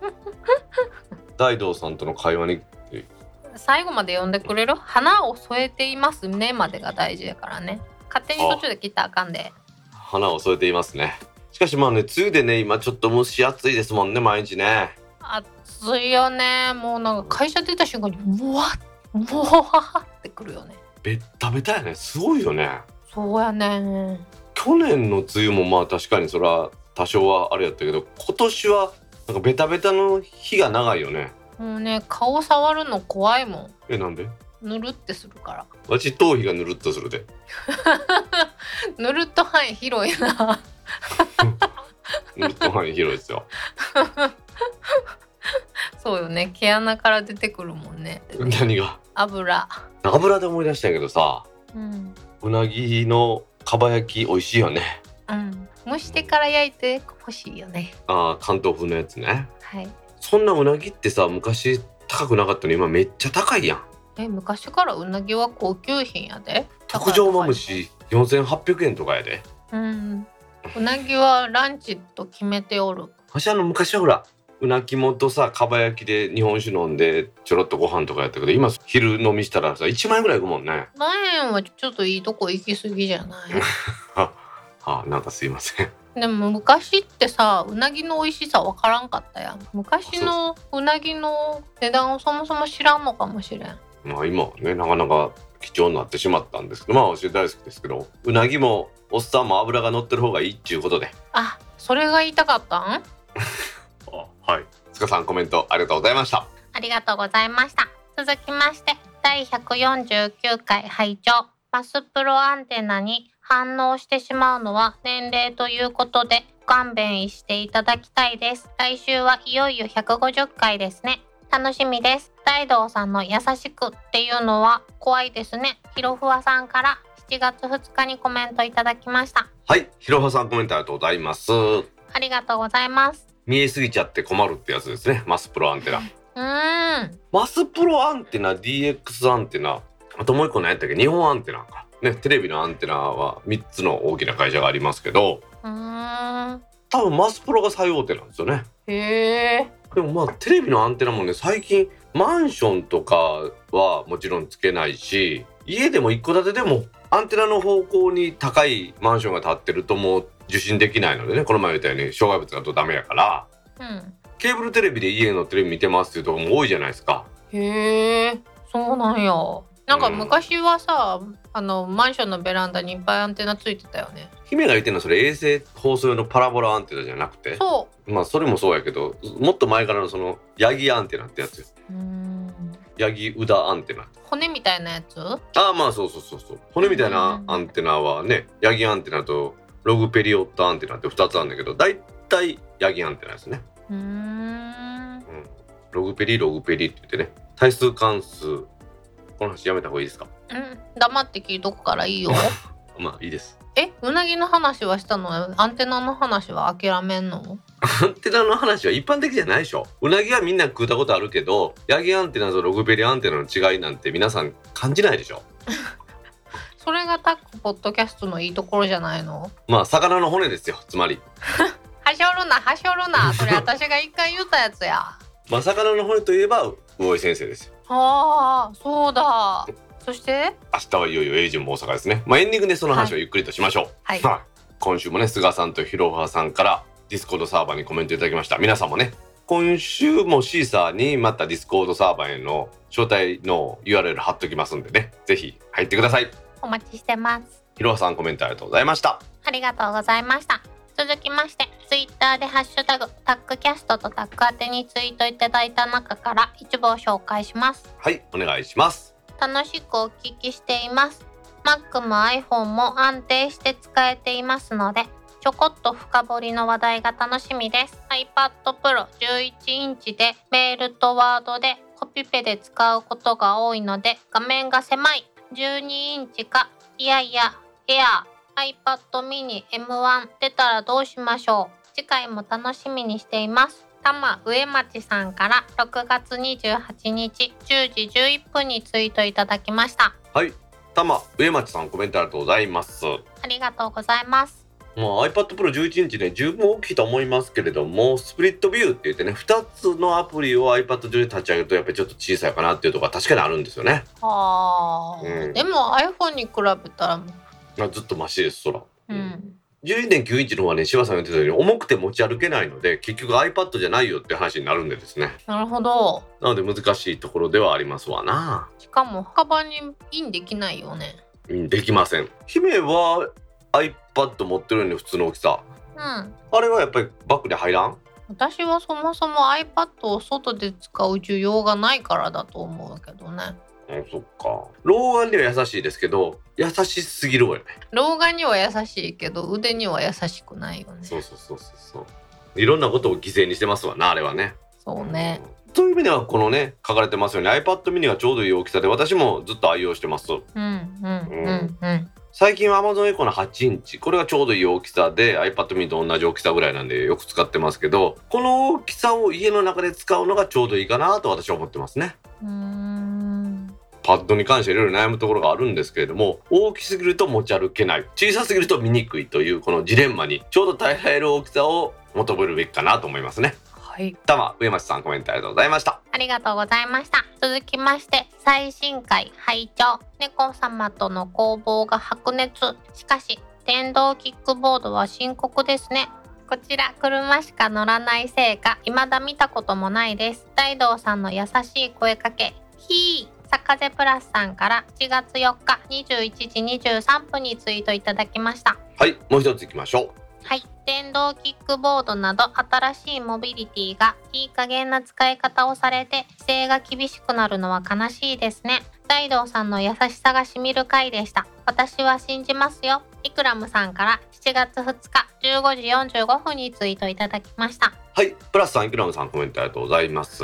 大道さんとの会話に最後まで読んでくれる？花を添えていますねまでが大事やからね。勝手に途中で切ったらあかんで。花を添えていますね。しかしまあね梅雨でね今ちょっと蒸し暑いですもんね毎日ね。暑いよね。もうなんか会社出た瞬間にうわっうわってくるよね。ベッタベタやね。すごいよね。そうやね。去年の梅雨もまあ確かにそれは多少はあれやったけど今年はなんかベタベタの日が長いよね。もうね顔触るの怖いもん。えなんで？ぬるってするから。わし頭皮がぬるっとするで。ぬるっと範囲広いな。ぬるっと範囲広いですよ。そうよね。毛穴から出てくるもんね。何が？油。油で思い出したけどさうん。うなぎのかば焼き美味しいよね。うん蒸してから焼いてほしいよね。あー関東風のやつね。はい。そんなうなぎってさ昔高くなかったのに今めっちゃ高いやん。え昔からうなぎは高級品やで。特上マムシ4800円とかやで。うん。うなぎはランチと決めておる。私あの昔はほらうなぎもとさかば焼きで日本酒飲んでちょろっとご飯とかやったけど今昼飲みしたらさ1万円ぐらいいくもんね。何円はちょっといいとこ行き過ぎじゃない？ああなんかすいません。でも昔ってさうなぎの美味しさわからんかったやん。昔のう。なぎの値段をそもそも知らんのかもしれん。まあ今はねなかなか貴重になってしまったんですけどまあ私大好きですけどうなぎもおっさんも脂が乗ってる方がいいっちゅうことで。あそれが言いたかったん？あはい。塚さんコメントありがとうございました。ありがとうございました。続きまして第149回拝聴。マスプロアンテナに反応してしまうのは年齢ということで勘弁していただきたいです。来週はいよいよ150回ですね。楽しみです。大道さんの優しくっていうのは怖いですね。ひろふわさんから7月2日にコメントいただきました。はい。ひろはさんコメントありがとうございます。ありがとうございます。見えすぎちゃって困るってやつですね。マスプロアンテナ。うーん。マスプロアンテナ DX アンテナ。あともう一個何やったっけ？日本アンテナかねテレビのアンテナは3つの大きな会社がありますけど多分マスプロが最大手なんですよね。でもまあテレビのアンテナもね最近マンションとかはもちろんつけないし家でも一戸建てでもアンテナの方向に高いマンションが建ってるともう受信できないのでねこの前言ったように障害物だとダメやから。うん。ケーブルテレビで家のテレビ見てますっていうところも多いじゃないですか。へえ。そうなんやなんか昔はさ、あのマンションのベランダにいっぱいアンテナついてたよね。姫が言ってるのはそれ衛星放送用のパラボラアンテナじゃなくて。そまあそれもそうやけどもっと前からのそのヤギアンテナってやつよううん。ヤギウダアンテナ。骨みたいなやつ？ああまあそうそうそうそう。骨みたいなアンテナはねヤギアンテナとログペリオットアンテナって2つあるんだけど大体ヤギアンテナですね、うーん。うん、ログペリログペリって言ってね。対数関数この話やめた方がいいですか？うん。黙って聞いとくからいいよ。まあいいです。え？うなぎの話はしたの？アンテナの話は諦めんの？アンテナの話は一般的じゃないでしょ。うなぎはみんな食うたことあるけどヤギアンテナとログペリアンテナの違いなんて皆さん感じないでしょ。それがタックポッドキャストのいいところじゃないの？まあ魚の骨ですよ。つまり。はしょるなはしょるな。それ私が一回言ったやつや。まあ魚の骨といえば魚井先生ですよああそうだ。そして？明日はいよいよエイジも大阪ですね。まあエンディングでその話をゆっくりとしましょう、はい。はい。今週もね菅さんとひろはさんからディスコードサーバーにコメントいただきました。皆さんもね今週も Seesaa にまたディスコードサーバーへの招待の URL 貼っときますんでね。ぜひ入ってください。お待ちしてます。ひろはさんコメントありがとうございました。ありがとうございました。続きましてツイッターでハッシュタグタックキャストとタック宛てにツイートいただいた中から一部を紹介します。はいお願いします。楽しくお聞きしています。Mac も iPhone も安定して使えていますのでちょこっと深掘りの話題が楽しみです。iPad Pro 11インチでメールとワードでコピペで使うことが多いので画面が狭い12インチかいやいや Air iPad mini M1 出たらどうしましょう。次回も楽しみにしています。多摩上町さんから6月28日10時11分にツイートいただきました。はい。たま上町さんコメントありがとうございます。ありがとうございます。まあ、iPad Pro 11インチね十分大きいと思いますけれどもスプリットビューって言ってね2つのアプリを iPad 上で立ち上げるとやっぱりちょっと小さいかなっていうところは確かにあるんですよね、あ。ー、うん。でも iPhone に比べたらまあ、ずっとマシですそらうん。12.9インチの方はね柴さんが言ってたように重くて持ち歩けないので結局 iPad じゃないよって話になるんでですね。なるほど。なので難しいところではありますわな。しかもカバンにインできないよね。うんできません。姫は iPad 持ってるのに普通の大きさ。うん。あれはやっぱりバッグで入らん？私はそもそも iPad を外で使う需要がないからだと思うけどねうんそっか。老眼には優しいですけど優しすぎるわよね。老眼には優しいけど腕には優しくないよね。そうそうそうそうそう。いろんなことを犠牲にしてますわなあれはね。そうね。そういう意味ではこのね書かれてますように iPad mini がちょうどいい大きさで私もずっと愛用してます。うんうんうんうん。最近は Amazon Echo の8インチ。これがちょうどいい大きさで iPad mini と同じ大きさぐらいなんでよく使ってますけどこの大きさを家の中で使うのがちょうどいいかなと私は思ってますね。うーんパッドに関していろいろ悩むところがあるんですけれども大きすぎると持ち歩けない小さすぎると見にくいというこのジレンマにちょうど耐えられる大きさを求めるべきかなと思いますねはいたま上町さんコメントありがとうございましたありがとうございました。続きまして、最新回拝聴猫様との攻防が白熱。しかし、電動キックボードは深刻ですね。こちら、車しか乗らないせいか、未だ見たこともないです。大道さんの優しい声かけ、ひー。サカゼプラスさんから7月4日21時23分にツイートいただきました。はいもう一ついきましょはい。電動キックボードなど新しいモビリティがいい加減な使い方をされて規制が厳しくなるのは悲しいですね。大道さんの優しさがしみる回でした。私は信じますよ。イクラムさんから7月2日15時45分にツイートいただきました。うはいプラスさんイクラムさんコメントありがとうございます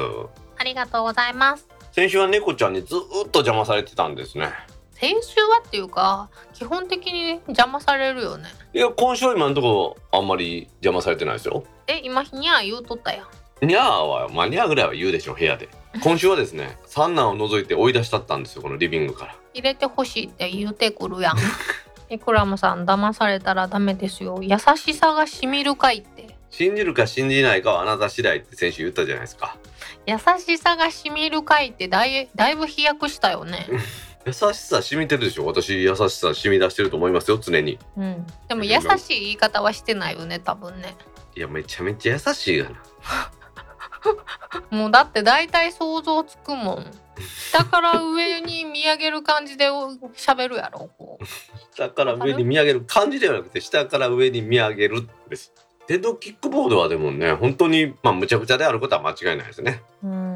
ありがとうございます。先週は猫ちゃんにずーっと邪魔されてたんですね先週はっていうか、基本的に邪魔されるよね。いや今週は今のところあんまり邪魔されてないですよえ、今にゃー言うとったやん。ニャーはまあニャーぐらいは言うでしょう部屋で今週はですね三男を除いて追い出したったんですよこのリビングから入れてほしいって言うてくるやん。イクラムさん騙されたらダメですよ。優しさがしみるかいって。信じるか信じないかはあなた次第って先週言ったじゃないですか優しさがしみるかいってだいだいぶ飛躍したよね。優しさ染みてるでしょ私優しさ染み出してると思いますよ常にうん。でも優しい言い方はしてないよね、多分ね。いやめちゃめちゃ優しいがな もうだって大体想像つくもん。下から上に見上げる感じで喋るやろこう 下から上に見上げる感じではなくて下から上に見上げるです電動キックボードはでもね本当にまあむちゃくちゃであることは間違いないですねうん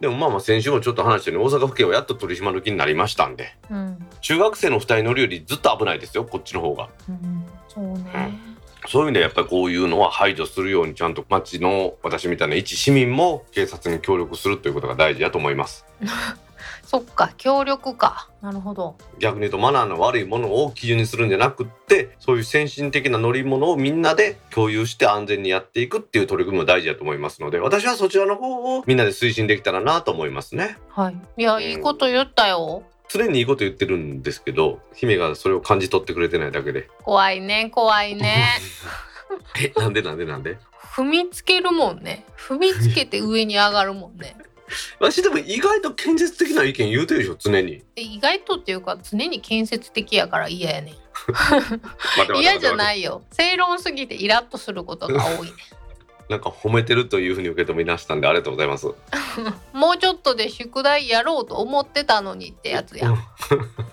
でもまあまあ先週もちょっと話したように大阪府警はやっと取り締まる気になりましたんでうん中学生の2人乗るよりずっと危ないですよこっちの方がうんそうねそういう意味でやっぱりこういうのは排除するようにちゃんと町の私みたいな一市民も警察に協力するということが大事だと思いますそっか協力か。なるほど。逆に言うとマナーの悪いものを基準にするんじゃなくってそういう先進的な乗り物をみんなで共有して安全にやっていくっていう取り組みも大事だと思いますので私はそちらの方をみんなで推進できたらなと思いますね。はい。いやいいこと言ったよ。常にいいこと言ってるんですけど姫がそれを感じ取ってくれてないだけで。怖いね怖いね。えなんでなんでなんで？踏みつけるもんね。踏みつけて上に上がるもんね 私でも意外と建設的な意見言うてるでしょ常にえ意外とっていうか常に建設的やから嫌やねん 嫌じゃないよ正論すぎてイラッとすることが多いね なんか褒めてるというふうに受け止めましたんでありがとうございます。もうちょっとで宿題やろうと思ってたのにってやつや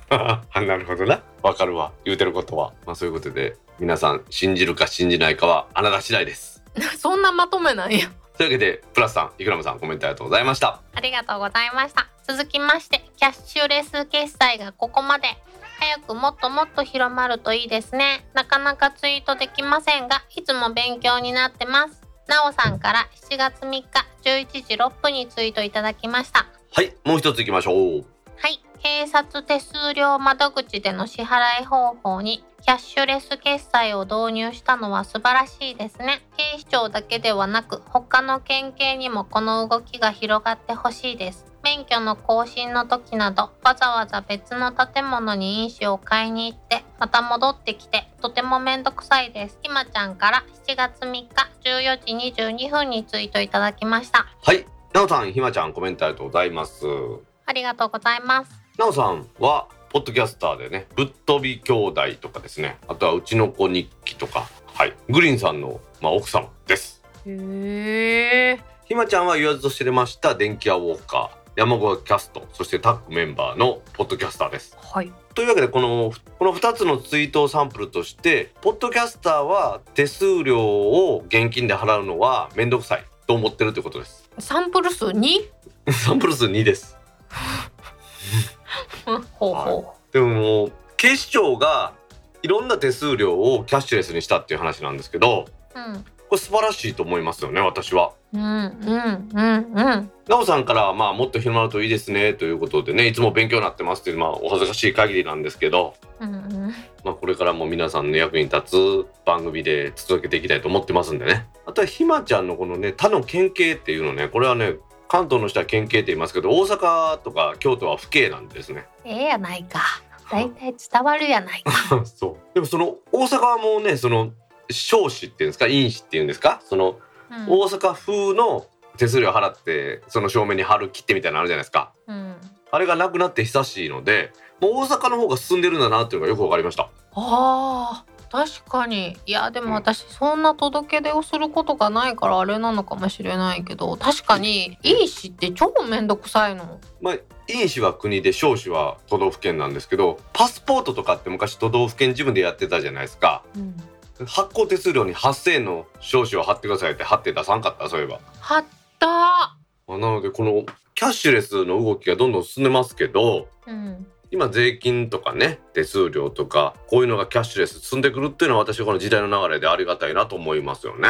あなるほどな。わかるわ。言うてることは。まあそういうことで皆さん信じるか信じないかはあなた次第です。そんなまとめなんやというわけでプラスさん、イクラムさんコメントありがとうございました。ありがとうございました。続きましてキャッシュレス決済がここまで。早くもっともっと広まるといいですね。なかなかツイートできませんがいつも勉強になってます。なおさんから7月3日11時6分にツイートいただきました。はい、もう一つ行きましょう。はい、警察手数料窓口での支払い方法にキャッシュレス決済を導入したのは素晴らしいですね。警視庁だけではなく他の県警にもこの動きが広がってほしいです。免許の更新の時などわざわざ別の建物に飲酒を買いに行ってまた戻ってきてとてもめんどくさいです。ひまちゃんから7月3日14時22分にツイートいただきました。はい、なおさん、ひまちゃんコメントありがとうございます。ありがとうございます。なおさんはポッドキャスターでね、ぶっ飛び兄弟とかですね、あとはうちの子日記とか、はい、グリーンさんのまあ奥様です。へー。ひまちゃんは言わずと知れました電気屋ウォーカー、山小キャスト、そしてタッグメンバーのポッドキャスターです。はい。というわけでこのこの2つのツイートをサンプルとしてポッドキャスターは手数料を現金で払うのは面倒くさいと思ってるということです。サンプル数 2? サンプル数2です。ほうほでももう警視庁がいろんな手数料をキャッシュレスにしたっていう話なんですけどう。うん。これ素晴らしいと思いますよね私は。うんうんうんうん。なおさんからはまあもっと広まるといいですねということでねいつも勉強になってますっていうまあお恥ずかしい限りなんですけど、うんうん。まあ、これからも皆さんの役に立つ番組で続けていきたいと思ってますんでねあとはひまちゃんのこのね他の県警っていうのねこれはね関東の人は県警って言いますけど大阪とか京都は府警なんですね。ええやないか。だいたい伝わるやないか。そうでもその大阪はもうねその少子っていうんですか印紙っていうんですかそのうん大阪風の手数料払ってその正面に貼る切手みたいなのあるじゃないですかうん。あれがなくなって久しいのでもう大阪の方が進んでるんだなっていうのがよくわかりましたああ。確かに。いやでも私そんな届け出をすることがないからあれなのかもしれないけど確かにいいしって超めんどくさいの。まあ印紙は国で少子は都道府県なんですけどパスポートとかって昔都道府県自分でやってたじゃないですか。うん。発行手数料に8,000円の少子を貼ってくださいって貼って出さんかった？そういえば。はったあなのでこのキャッシュレスの動きがどんどん進んでますけどうん今税金とかね手数料とかこういうのがキャッシュレス進んでくるっていうのは私はこの時代の流れでありがたいなと思いますよね。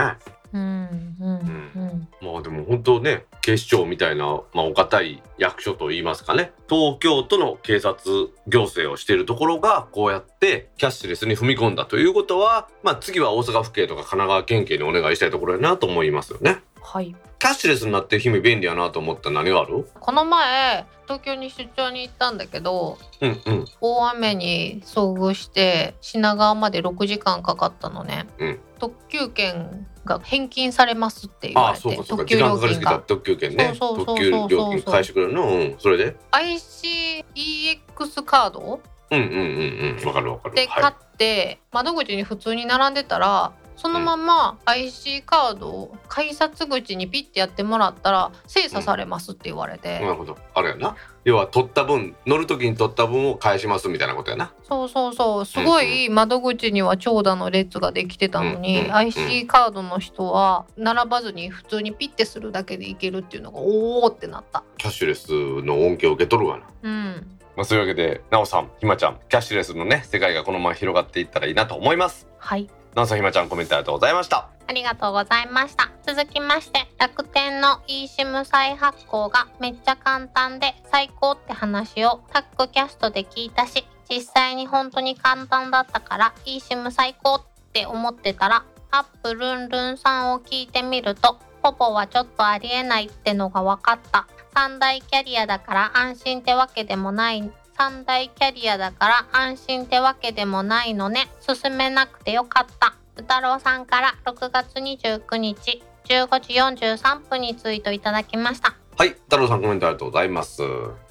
うんうんうんまあでも本当ね警視庁みたいな、まあ、お堅い役所といいますかね東京都の警察行政をしているところがこうやってキャッシュレスに踏み込んだということは、まあ、次は大阪府警とか神奈川県警にお願いしたいところやなと思いますよね。はい。キャッシュレスになって姫便利やなと思ったら何がある？この前東京に出張に行ったんだけどうんうん。大雨に遭遇して品川まで6時間かかったのね、うん。特急券が返金されますって言あわれてあそうかそうか。特急時間かかりす料金がぎた特急券ね。そうそうそう特急料金返してくれる？のうん。それで？ICEX カード？うんうんうんうん。わかるわかる。で買はって、窓口に普通に並んでたらそのまま IC カードを改札口にピッてやってもらったら精査されますって言われて、なるほど。あれやな。要は取った分乗る時に取った分を返しますみたいなことやな。そうそうそう。すごい窓口には長蛇の列ができてたのに、うんうん IC カードの人は並ばずに普通にピッてするだけでいけるっていうのがおおってなった。キャッシュレスの恩恵を受け取るわな。うん。まあ、そういうわけで、なおさん、ひまちゃん、キャッシュレスのね、世界がこのまま広がっていったらいいなと思います。はいなおさん、ひまちゃん、コメントありがとうございました。ありがとうございました。続きまして、楽天の eSIM 再発行がめっちゃ簡単で最高って話をタックキャストで聞いたし、実際に本当に簡単だったから eSIM 最高って思ってたら、アップルンルンさんを聞いてみると、ポポはちょっとありえないってのが分かった。三大キャリアだから安心ってわけでもない。三大キャリアだから安心ってわけでもないのね。進めなくてよかった。宇太郎さんから6月29日15時43分にツイートいただきました。はい、太郎さん、コメントありがとうございます。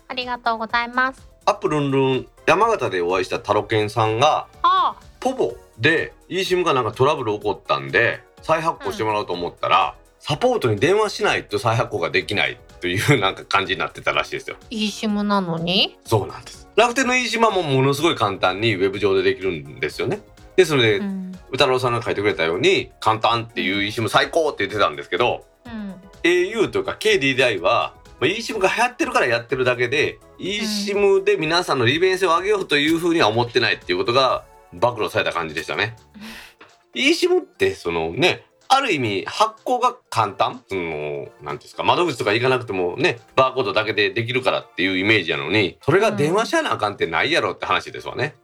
ありがとうございます。アップルンルン、山形でお会いしたタロケンさんが、あポボで eSIM がなんかトラブル起こったんで、再発行してもらおうと思ったら、サポートに電話しないと再発行ができないというなんか感じになってたらしいですよ。いい eSIM なのに？そうなんです。楽天の eSIM はもうものすごい簡単にウェブ上でできるんですよね。ですので、うん。宇太郎さんが書いてくれたように簡単っていう eSIM 最高って言ってたんですけどうん。au とか KDDI はまあ eSIM が流行ってるからやってるだけで eSIM で皆さんの利便性を上げようというふうには思ってないっていうことが暴露された感じでしたね。eSIM ってそのねある意味発行が簡単そのなんていうんですか窓口とか行かなくてもねバーコードだけでできるからっていうイメージやのにそれが電話しやなあかんってないやろって話ですわね。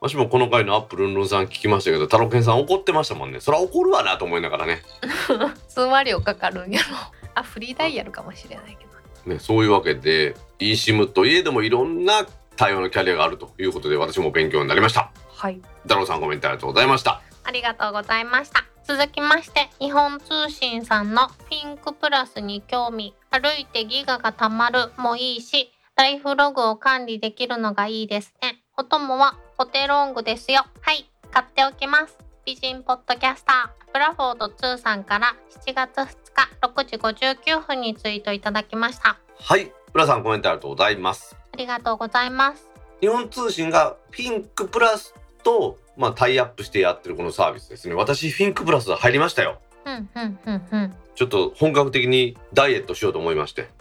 私もこの回のアップルンルンさん聞きましたけどタロケンさん怒ってましたもんねそりゃ怒るわなと思いながらね 通話料かかるんやろ。あ、フリーダイヤルかもしれないけど。ねそういうわけで eSIM といえどもいろんな対応のキャリアがあるということで私も勉強になりましたはい。太郎さんコメントありがとうございましたありがとうございました。続きまして、日本通信さんのピンクプラスに興味、歩いてギガがたまるもいいし、ライフログを管理できるのがいいですね。お供はポテロングですよ。はい、買っておきます。美人ポッドキャスター、ブラフォード2さんから7月2日6時59分にツイートいただきました。はい浦さんコメントありがとうございますありがとうございます。日本通信がピンクプラスとまあタイアップしてやってるこのサービスですね。私ピンクプラス入りましたよ。うん、うん、うん、うん。ちょっと本格的にダイエットしようと思いまして。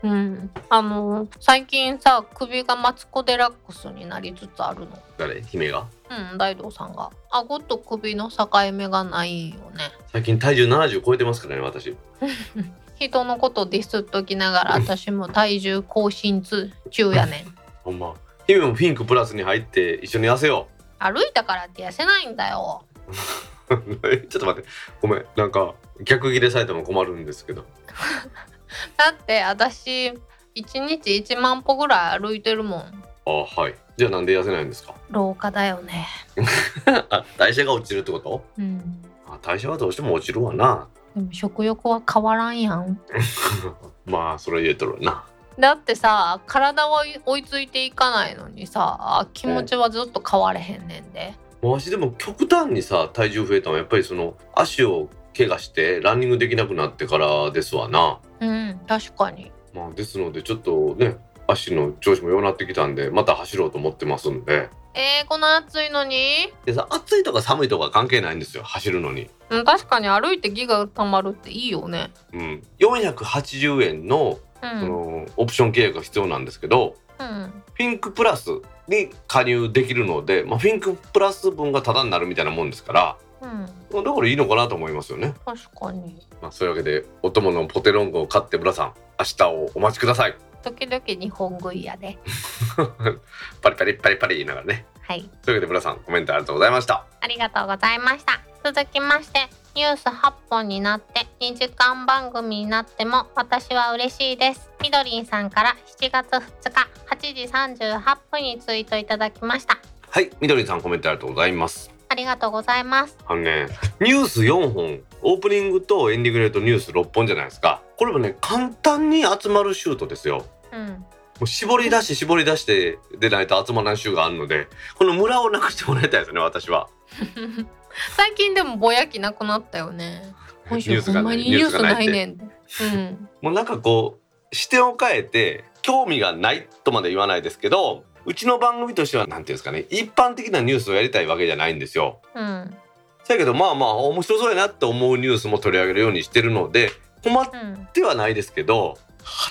うん、あの最近さ首がマツコ・デラックスになりつつあるの。誰？姫が？うん大道さんが。顎と首の境目がないよね。最近体重70超えてますからね私。人のことディスっときながら私も体重更新中やねん。ほんま。姫もピンクプラスに入って一緒に痩せよう歩いたからって痩せないんだよ。え ちょっと待って。ごめん。なんか逆ギレされても困るんですけど。だって私1日1万歩ぐらい歩いてるもん。あはい。じゃあなんで痩せないんですか？老化だよね。あ代謝が落ちるってこと？うん。あ代謝はどうしても落ちるわな。でも食欲は変わらんやん。まあそれ言えとるわなだってさ体は追いついていかないのにさ気持ちはずっと変われへんねんで、もう私でも極端にさ体重増えたのはやっぱりその足を怪我してランニングできなくなってからですわな。うん確かに。まあですのでちょっとね足の調子も良くなってきたんでまた走ろうと思ってますんで。えー、この暑いのに？でさ暑いとか寒いとか関係ないんですよ走るのに。うん確かに歩いてギガたまるっていいよね。うん。480円のうんそのオプション契約が必要なんですけどうんピンクプラスに加入できるので、まあ、ピンクプラス分がタダになるみたいなもんですからうんだからいいのかなと思いますよね。確かにまあ、そういうわけでお供のポテロングを買ってブラさん明日をお待ちください。時々日本食いやで パリパリパリパリ言いながらね。はいというわけでブラさんコメントありがとうございました。ありがとうございました続きましてニュース8本になって2時間番組になっても私は嬉しいですみどりんさんから7月2日8時38分にツイートいただきましたはい、みどりさんコメントありがとうございます。ありがとうございますあのね、ニュース4本、オープニングとエンディングで言うとニュース6本じゃないですか。これもね、簡単に集まるシュートですよ。うんう絞り出して絞り出してでないと集まらない週があるのでこのムラをなくしてもらいたいですね私は 最近でもぼやきなくなったよね。今週ほんまにニュースないねんで。うん。もうなんかこう視点を変えて興味がないとまで言わないですけどうちの番組としては何ていうんですかね一般的なニュースをやりたいわけじゃないんですよ。うん。だけどまあまあ面白そうやなって思うニュースも取り上げるようにしてるので困っうんてはないですけど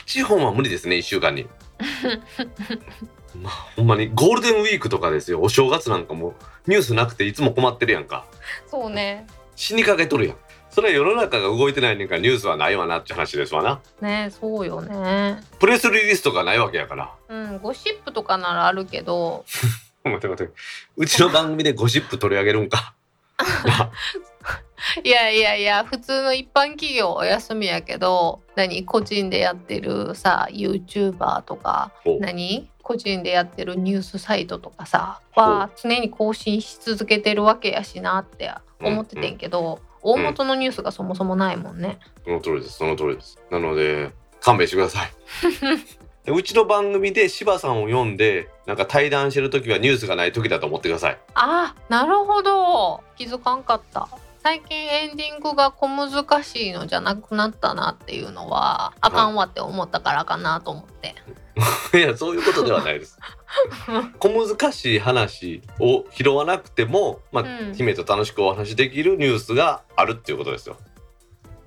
8本は無理ですね1週間に。まあほんまにゴールデンウィークとかですよ。お正月なんかもニュースなくていつも困ってるやんか。そうね。死にかけとるやん。それは世の中が動いてないねんからニュースはないわなって話ですわな。ねそうよね。プレスリリースとかないわけやから。うんゴシップとかならあるけど。待って待って。うちの番組でゴシップ取り上げるんか。いやいやいや普通の一般企業お休みやけど何個人でやってるさ YouTuber とか何？個人でやってるニュースサイトとかさは常に更新し続けてるわけやしなって思っててんけど、大元のニュースがそもそもないもんね。その通りです。その通りです。なので勘弁してください。でうちの番組で柴さんを読んでなんか対談してる時はニュースがない時だと思ってください。あなるほど。気づかんかった。最近エンディングが小難しいのじゃなくなったなっていうのはあかんわって思ったからかなと思って。いやそういうことではないです。小難しい話を拾わなくても、まあうん。姫と楽しくお話しできるニュースがあるっていうことですよ。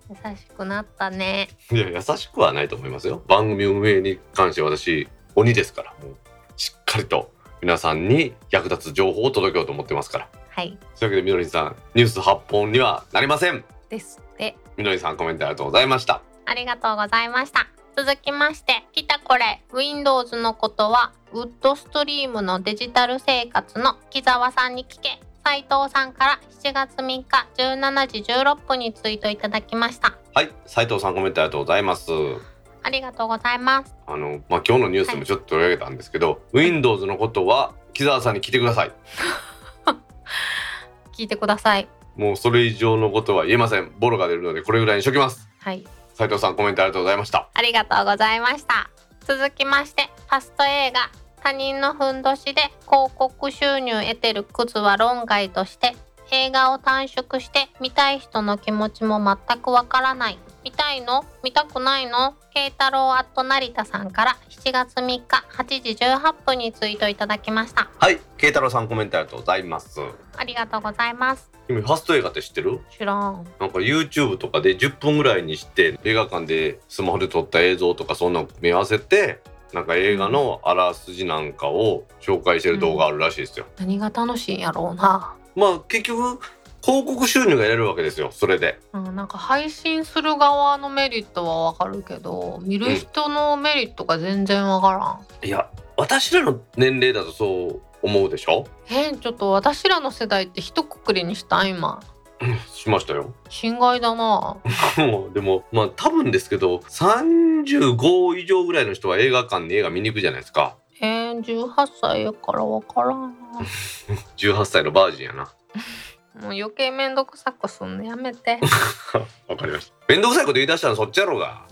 優しくなったね。いや優しくはないと思いますよ。番組運営に関して私鬼ですから。もうしっかりと皆さんに役立つ情報を届けようと思ってますからはいというわけでみのりんさんニュース8本にはなりませんですって。みのりさんコメントありがとうございましたありがとうございました。続きまして、来たこれ、Windows のことは、ウッドストリームのデジタル生活の木澤さんに聞け。斉藤さんから7月3日17時16分にツイートいただきました。はい斉藤さんコメントありがとうございますありがとうございます。あのまあ今日のニュースでもちょっと取り上げたんですけど、Windows のことは木澤さんに聞いてください聞いてください。もうそれ以上のことは言えませんボロが出るのでこれぐらいにしときますはい。斉藤さんコメントありがとうございましたありがとうございました。続きまして、ファスト映画、他人のふんどしで広告収入得てるクズは論外として、映画を短縮して見たい人の気持ちも全くわからない。見たいの？見たくないの？慶太郎アット成田さんから7月3日8時18分にツイートいただきました。はい慶太郎さんコメントありがとうございますありがとうございます。君ファスト映画って知ってる？知らん。なんか YouTube とかで10分ぐらいにして映画館でスマホで撮った映像とかそんなの組み合わせてなんか映画のあらすじなんかを紹介してる動画あるらしいですよ。何が楽しいんやろうな。まあ結局広告収入が得られるわけですよそれで。うん、なんか配信する側のメリットはわかるけど見る人のメリットが全然わからん、いや私らの年齢だとそう思うでしょ？えちょっと私らの世代って一括りにした今しましたよ。心外だな でもまあ多分ですけど35以上ぐらいの人は映画館に映画見に行くじゃないですか。えー、18歳やからわからんな 18歳のバージンやな。もう余計めんどくさくすんのやめて わかりました。めんどくさいこと言い出したのそっちやろうが。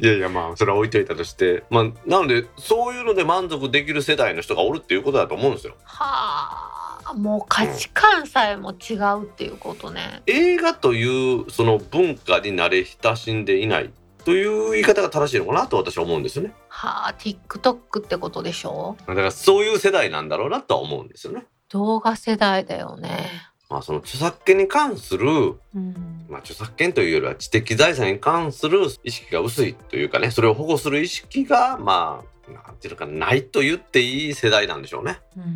いやいやまあそれは置いといたとしてまあなのでそういうので満足できる世代の人がおるっていうことだと思うんですよ。はあもう価値観さえも違うっていうことね映画というその文化に慣れ親しんでいないという言い方が正しいのかなと私は思うんですよね。はあ TikTok ってことでしょ？だからそういう世代なんだろうなとは思うんですよね。動画世代だよね。まあその著作権に関するうん。まあ、著作権というよりは知的財産に関する意識が薄いというかねそれを保護する意識がまあなんていうのかないと言っていい世代なんでしょうね。うん。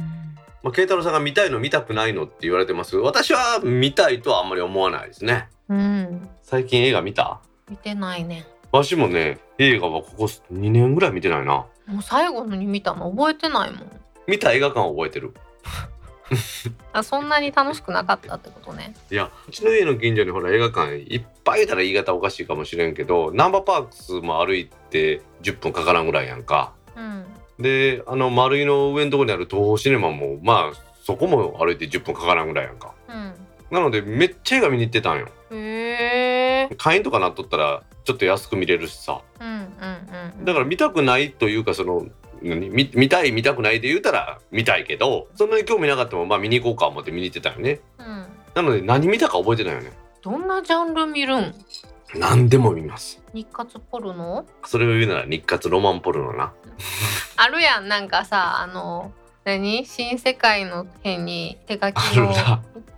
まあ、慶太郎さんが見たいの見たくないのって言われてますけど私は見たいとはあんまり思わないですね。うん。最近映画見た？見てないねわしもね映画はここ2年ぐらい見てないな。もう最後のに見たの覚えてないもん。見た映画館を覚えてる。あそんなに楽しくなかったってことね。いやうちの家の近所にほら映画館いっぱいいたら言い方おかしいかもしれんけどナンバーパークスも歩いて10分かからんぐらいやんか。うん。であの丸井の上のところにある東宝シネマもまあそこも歩いて10分かからんぐらいやんか。うん。なのでめっちゃ映画見に行ってたんよ。へえ会員とかなっとったらちょっと安く見れるしさ。うんうんうん。だから見たくないというかその何？見見たい見たくないで言うたら見たいけどそんなに興味なかったもまあ見に行こうか思って見に行ってたよね。うん。なので何見たか覚えてないよね。どんなジャンル見るん？何でも見ます。日活ポルノ？それを言うなら日活ロマンポルノな。あるやんなんかさあの何？新世界の辺に手書あきの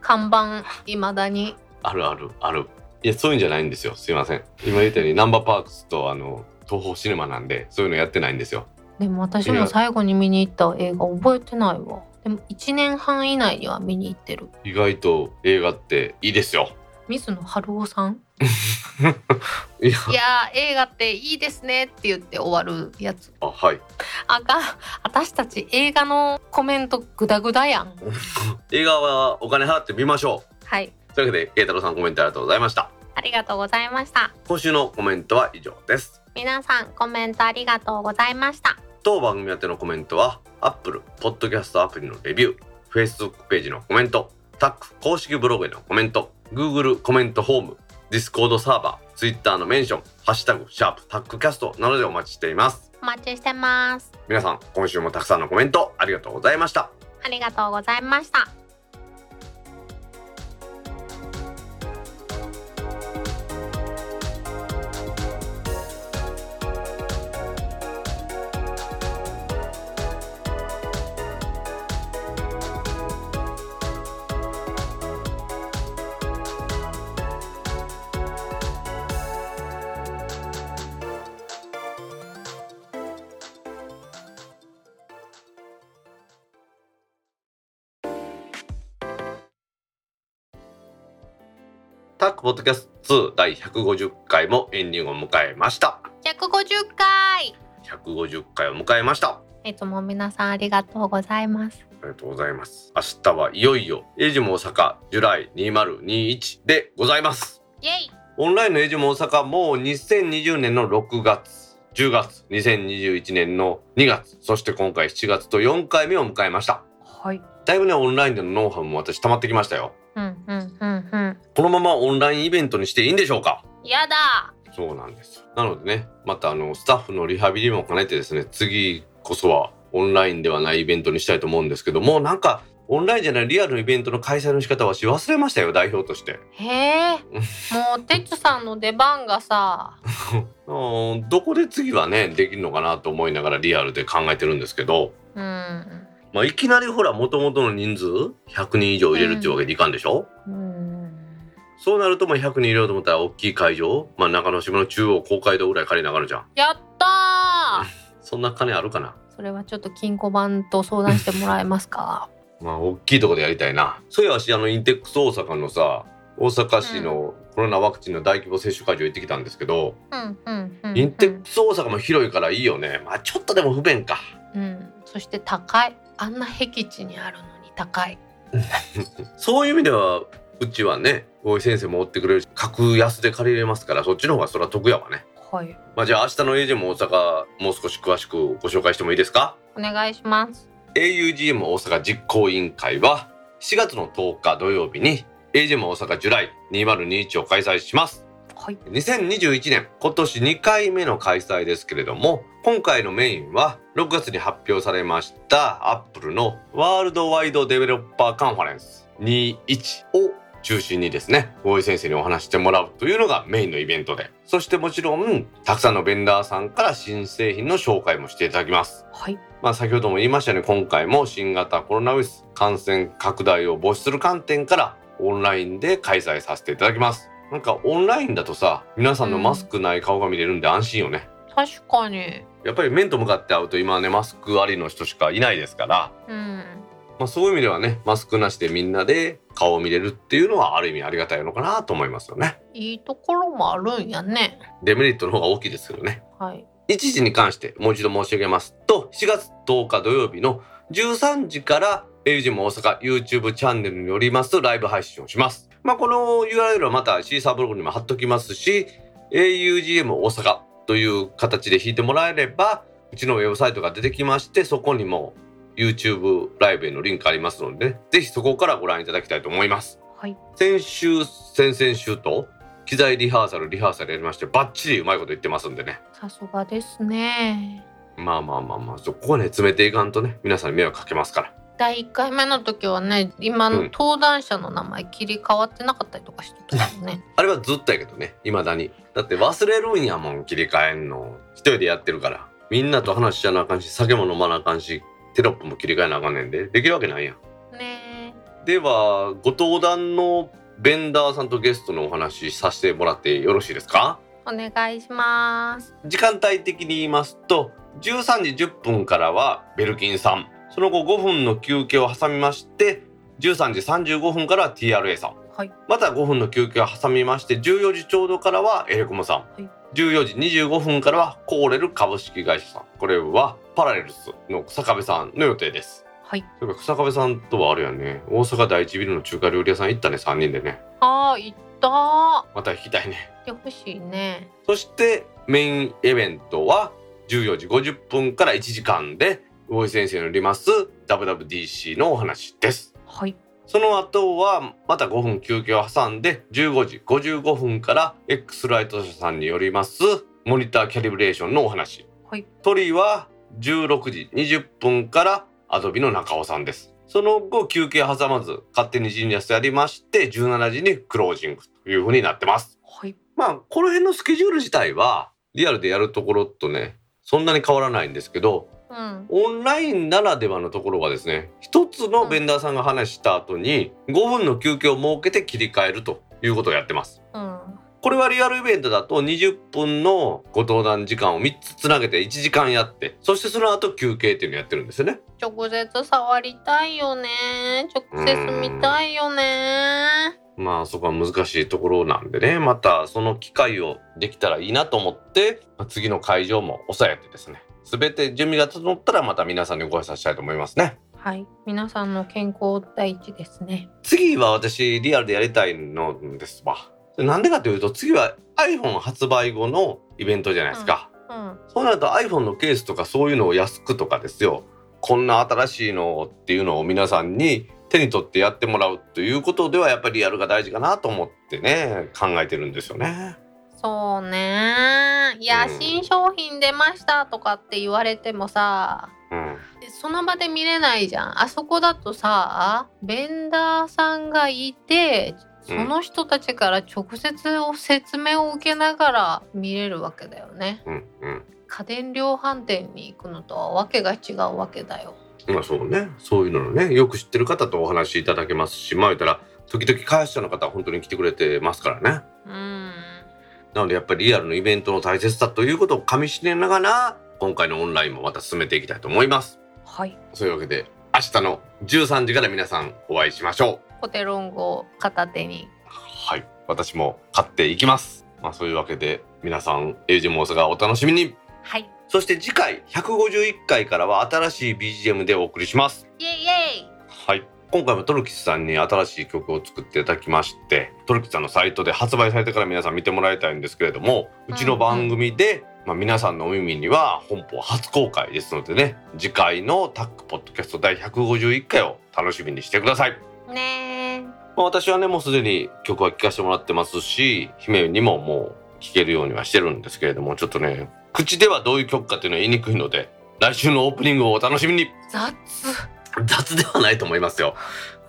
看板いまだに。あるあるあるいやそういうんじゃないんですよ。すいません。今言ったようにナンバーパークスとあの東宝シネマなんでそういうのやってないんですよ。でも私も最後に見に行った映画覚えてないわ。でも1年半以内には見に行ってる。意外と映画っていいですよ。水野晴郎さん？いや。映画っていいですねって言って終わるやつ。あはい。あかん。私たち映画のコメントグダグダやん。映画はお金払って見ましょはい。うというわけで慶太郎さんコメントありがとうございましたありがとうございました。今週のコメントは以上です皆さんコメントありがとうございました。当番組宛てのコメントは Apple Podcast アプリのレビュー Facebook ページのコメントタック公式ブログへのコメント Google コメントフォーム Discord サーバー Twitter のメンションハッシュタグシャープタックキャストなどでお待ちしていますお待ちしてます。皆さん今週もたくさんのコメントありがとうございましたありがとうございました。タックポッドキャスト2第150回もエンディングを迎えました150回。150回を迎えましたいつも皆さんありがとうございます。ありがとうございます明日はいよいよエイジュも大阪ジュライ2021でございますイエイ。オンラインのエイジュも大阪もう2020年の6月10月2021年の2月そして今回7月と4回目を迎えましたはい。だいぶねオンラインでのノウハウも私溜まってきましたようんうんうんうん。このままオンラインイベントにしていいんでしょうか？やだ。そうなんですよなのでねまたあのスタッフのリハビリも兼ねてですね次こそはオンラインではないイベントにしたいと思うんですけどもなんかオンラインじゃないリアルのイベントの開催の仕方はし忘れましたよ代表としてへえ。もうてつさんの出番がさ。うんどこで次はねできるのかなと思いながらリアルで考えてるんですけど、うん。まあ、いきなりほら元々の人数？100人以上入れるっていうわけにいかんでしょ、うん。そうなるとまあ100人入れようと思ったら大きい会場、まあ、中之島の中央公会堂ぐらい借りながらじゃんやったー。そんな金あるかな？それはちょっと金庫番と相談してもらえますか？まあ大きいところでやりたいなそういやわしあのインテックス大阪のさ大阪市のコロナワクチンの大規模接種会場行ってきたんですけど。インテックス大阪も広いからいいよねまあちょっとでも不便かうん。そして高い。あんな僻地にあるのに高い。そういう意味ではうちはね大井先生も追ってくれるし格安で借りれますからそっちの方がそれは得やわねはい。まあじゃあ明日の AGM 大阪もう少し詳しくご紹介してもいいですか？お願いします。AUGM 大阪実行委員会は4月の10日土曜日に AGM 大阪ジュライ2021を開催しますはい。2021年今年2回目の開催ですけれども今回のメインは6月に発表されましたアップルのワールドワイドデベロッパーカンファレンス21を中心にですね大井先生にお話してもらうというのがメインのイベントでそしてもちろんたくさんのベンダーさんから新製品の紹介もしていただきますはい。まあ先ほども言いましたように今回も新型コロナウイルス感染拡大を防止する観点からオンラインで開催させていただきますなんかオンラインだとさ皆さんのマスクない顔が見れるんで安心よね、確かに。やっぱり面と向かって会うと今はねマスクありの人しかいないですから、うん。まあ、そういう意味ではねマスクなしでみんなで顔を見れるっていうのはある意味ありがたいのかなと思いますよねいいところもあるんやね。デメリットの方が大きいですけどねはい。一時に関してもう一度申し上げますと4月10日土曜日の13時からエイジも大阪 YouTube チャンネルによりますライブ配信をします。まあこの URL はまたシーサーブログにも貼っときますし augm 大阪という形で引いてもらえればうちのウェブサイトが出てきましてそこにも YouTube ライブへのリンクありますので、ね、ぜひそこからご覧いただきたいと思います。はい。先週先々週と機材リハーサルリハーサルやりましてバッチリうまいこと言ってますんでねさすがですねまあまあまあまあそこはね詰めていかんとね皆さんに迷惑かけますから第1回目の時はね今の登壇者の名前切り替わってなかったりとかしてたもんね。あれはずっとやけどね未だに。だって忘れるんやもん切り替えんの。一人でやってるから。みんなと話しちゃなあかんし酒も飲まなあかんしテロップも切り替えなあかんねんで。できるわけないやん。ねではご登壇のベンダーさんとゲストのお話しさせてもらってよろしいですか？お願いします。時間帯的に言いますと13時10分からはベルキンさんその後5分の休憩を挟みまして13時35分からは TRA さん。はい。また5分の休憩を挟みまして14時ちょうどからはエレコムさん、はい。14時25分からはコーレル株式会社さん。これはパラレルスの草壁さんの予定です。はい。そういえば草壁さんとはあれやね。大阪第一ビルの中華料理屋さん行ったね3人でね。あー行った。また行きたいね。行ってほしいね。そしてメインイベントは14時50分から1時間で魚井先生のります WWDC のお話です。はい。その後はまた5分休憩を挟んで15時55分から X ライト社さんによりますモニターキャリブレーションのお話。はい。鳥は16時20分からアドビの中尾さんです。その後休憩挟まず勝手にジニアスやりまして17時にクロージングという風になってます。はい。まあこの辺のスケジュール自体はリアルでやるところとねそんなに変わらないんですけどうんオンラインならではのところはですね一つのベンダーさんが話した後に5分の休憩を設けて切り替えるということをやってます。うん。これはリアルイベントだと20分のご登壇時間を3つつなげて1時間やってそしてその後休憩っていうのをやってるんですよね。直接触りたいよね。直接見たいよね。まあそこは難しいところなんでね。またその機会をできたらいいなと思ってまあ次の会場も抑えてですね全て準備が整ったらまた皆さんにご挨拶したいと思いますね。はい皆さんの健康第一ですね次は私リアルでやりたいのですわ。なんでかというと次は iPhone 発売後のイベントじゃないですか。うんそうなると iPhone のケースとかそういうのを安くとかですよ。こんな新しいのっていうのを皆さんに手に取ってやってもらうということではやっぱりリアルが大事かなと思ってね考えてるんですよね。そうね。いや、うん。新商品出ましたとかって言われてもさうん。その場で見れないじゃん。あそこだとさベンダーさんがいてその人たちから直接お説明を受けながら見れるわけだよね。うんうん。家電量販店に行くのとはわけが違うわけだよ。まあそうね。そういうののね。よく知ってる方とお話しいただけますしまあ言ったら時々開発者の方は本当に来てくれてますからね。うんなのでやっぱりリアルのイベントの大切さということをかみしめながら今回のオンラインもまた進めていきたいと思います。はいそういうわけで明日の13時から皆さんお会いしましょう。コテロンゴを片手にはい私も買っていきます。まあそういうわけで皆さんエイジモースがお楽しみにはいそして次回151回からは新しい BGM でお送りします。イエイイエイはい。今回もトルキスさんに新しい曲を作っていただきまして、トルキスさんのサイトで発売されてから皆さん見てもらいたいんですけれども、うちの番組で、まあ、皆さんのお耳には本邦初公開ですのでね、次回のタックポッドキャスト第151回を楽しみにしてください。ねえ。まあ、私はね、もうすでに曲は聴かせてもらってますし、姫にももう聴けるようにはしてるんですけれども、ちょっとね、口ではどういう曲かっていうのは言いにくいので、来週のオープニングをお楽しみに。雑雑ではないと思いますよ。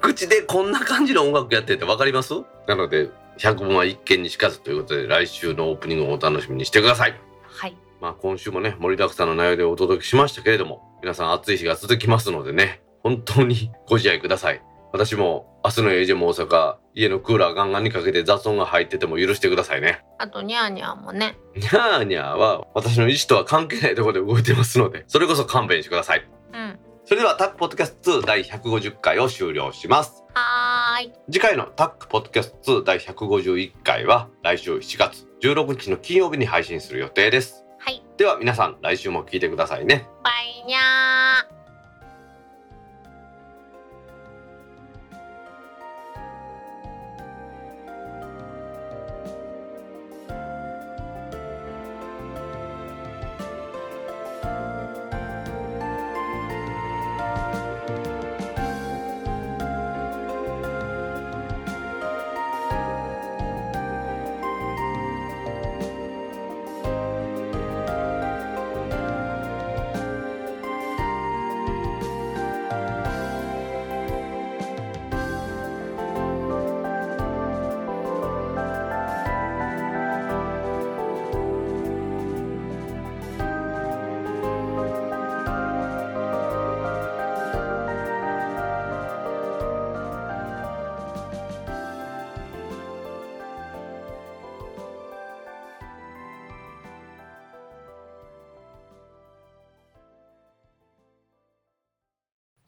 口でこんな感じの音楽やっててわかります？なので、百聞は一見にしかずということで、来週のオープニングをお楽しみにしてください。はいまあ今週もね、盛りだくさんの内容でお届けしましたけれども、皆さん暑い日が続きますのでね、本当にご自愛ください。私も明日のエイジェも大阪、家のクーラーガンガンにかけて雑音が入ってても許してくださいね。あとニャーニャーもねにゃーにゃーは私の意思とは関係ないところで動いてますので、それこそ勘弁してください。うんそれではタックポッドキャスト2第150回を終了します。はーい次回のタックポッドキャスト2第151回は来週7月16日の金曜日に配信する予定です。はいでは皆さん来週も聞いてくださいね。バイニャー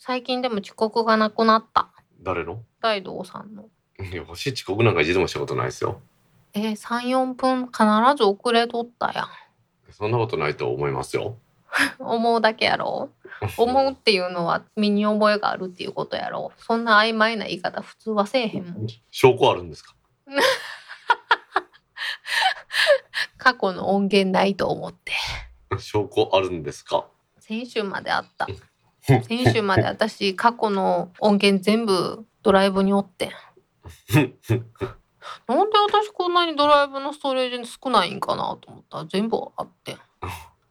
最近でも遅刻がなくなった。誰の？大道さんの。いや私遅刻なんか一度もしたことないですよえー、3、4分必ず遅れとったやん。そんなことないと思いますよ 思うだけやろ？思うっていうのは身に覚えがあるっていうことやろ？そんな曖昧な言い方普通はせえへんもん。証拠あるんですか？過去の音源ないと思って。証拠あるんですか？先週まであった。先週まで私過去の音源全部ドライブにおってん。なんで私こんなにドライブのストレージ少ないんかなと思ったら全部あってん。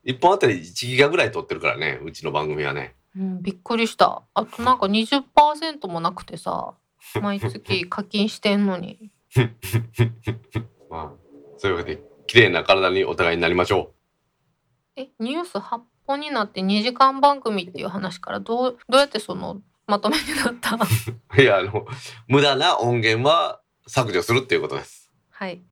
一本あたり1ギガぐらい取ってるからねうちの番組はねうん、びっくりした。あとなんか20%もなくてさ、毎月課金してんのに。まあそういうわけで綺麗な体にお互いになりましょえ、ニュース8本になって2時間番組っていう話からどう、どうやってそのまとめになった？う いやあの無駄な音源は削除するっていうことですはい。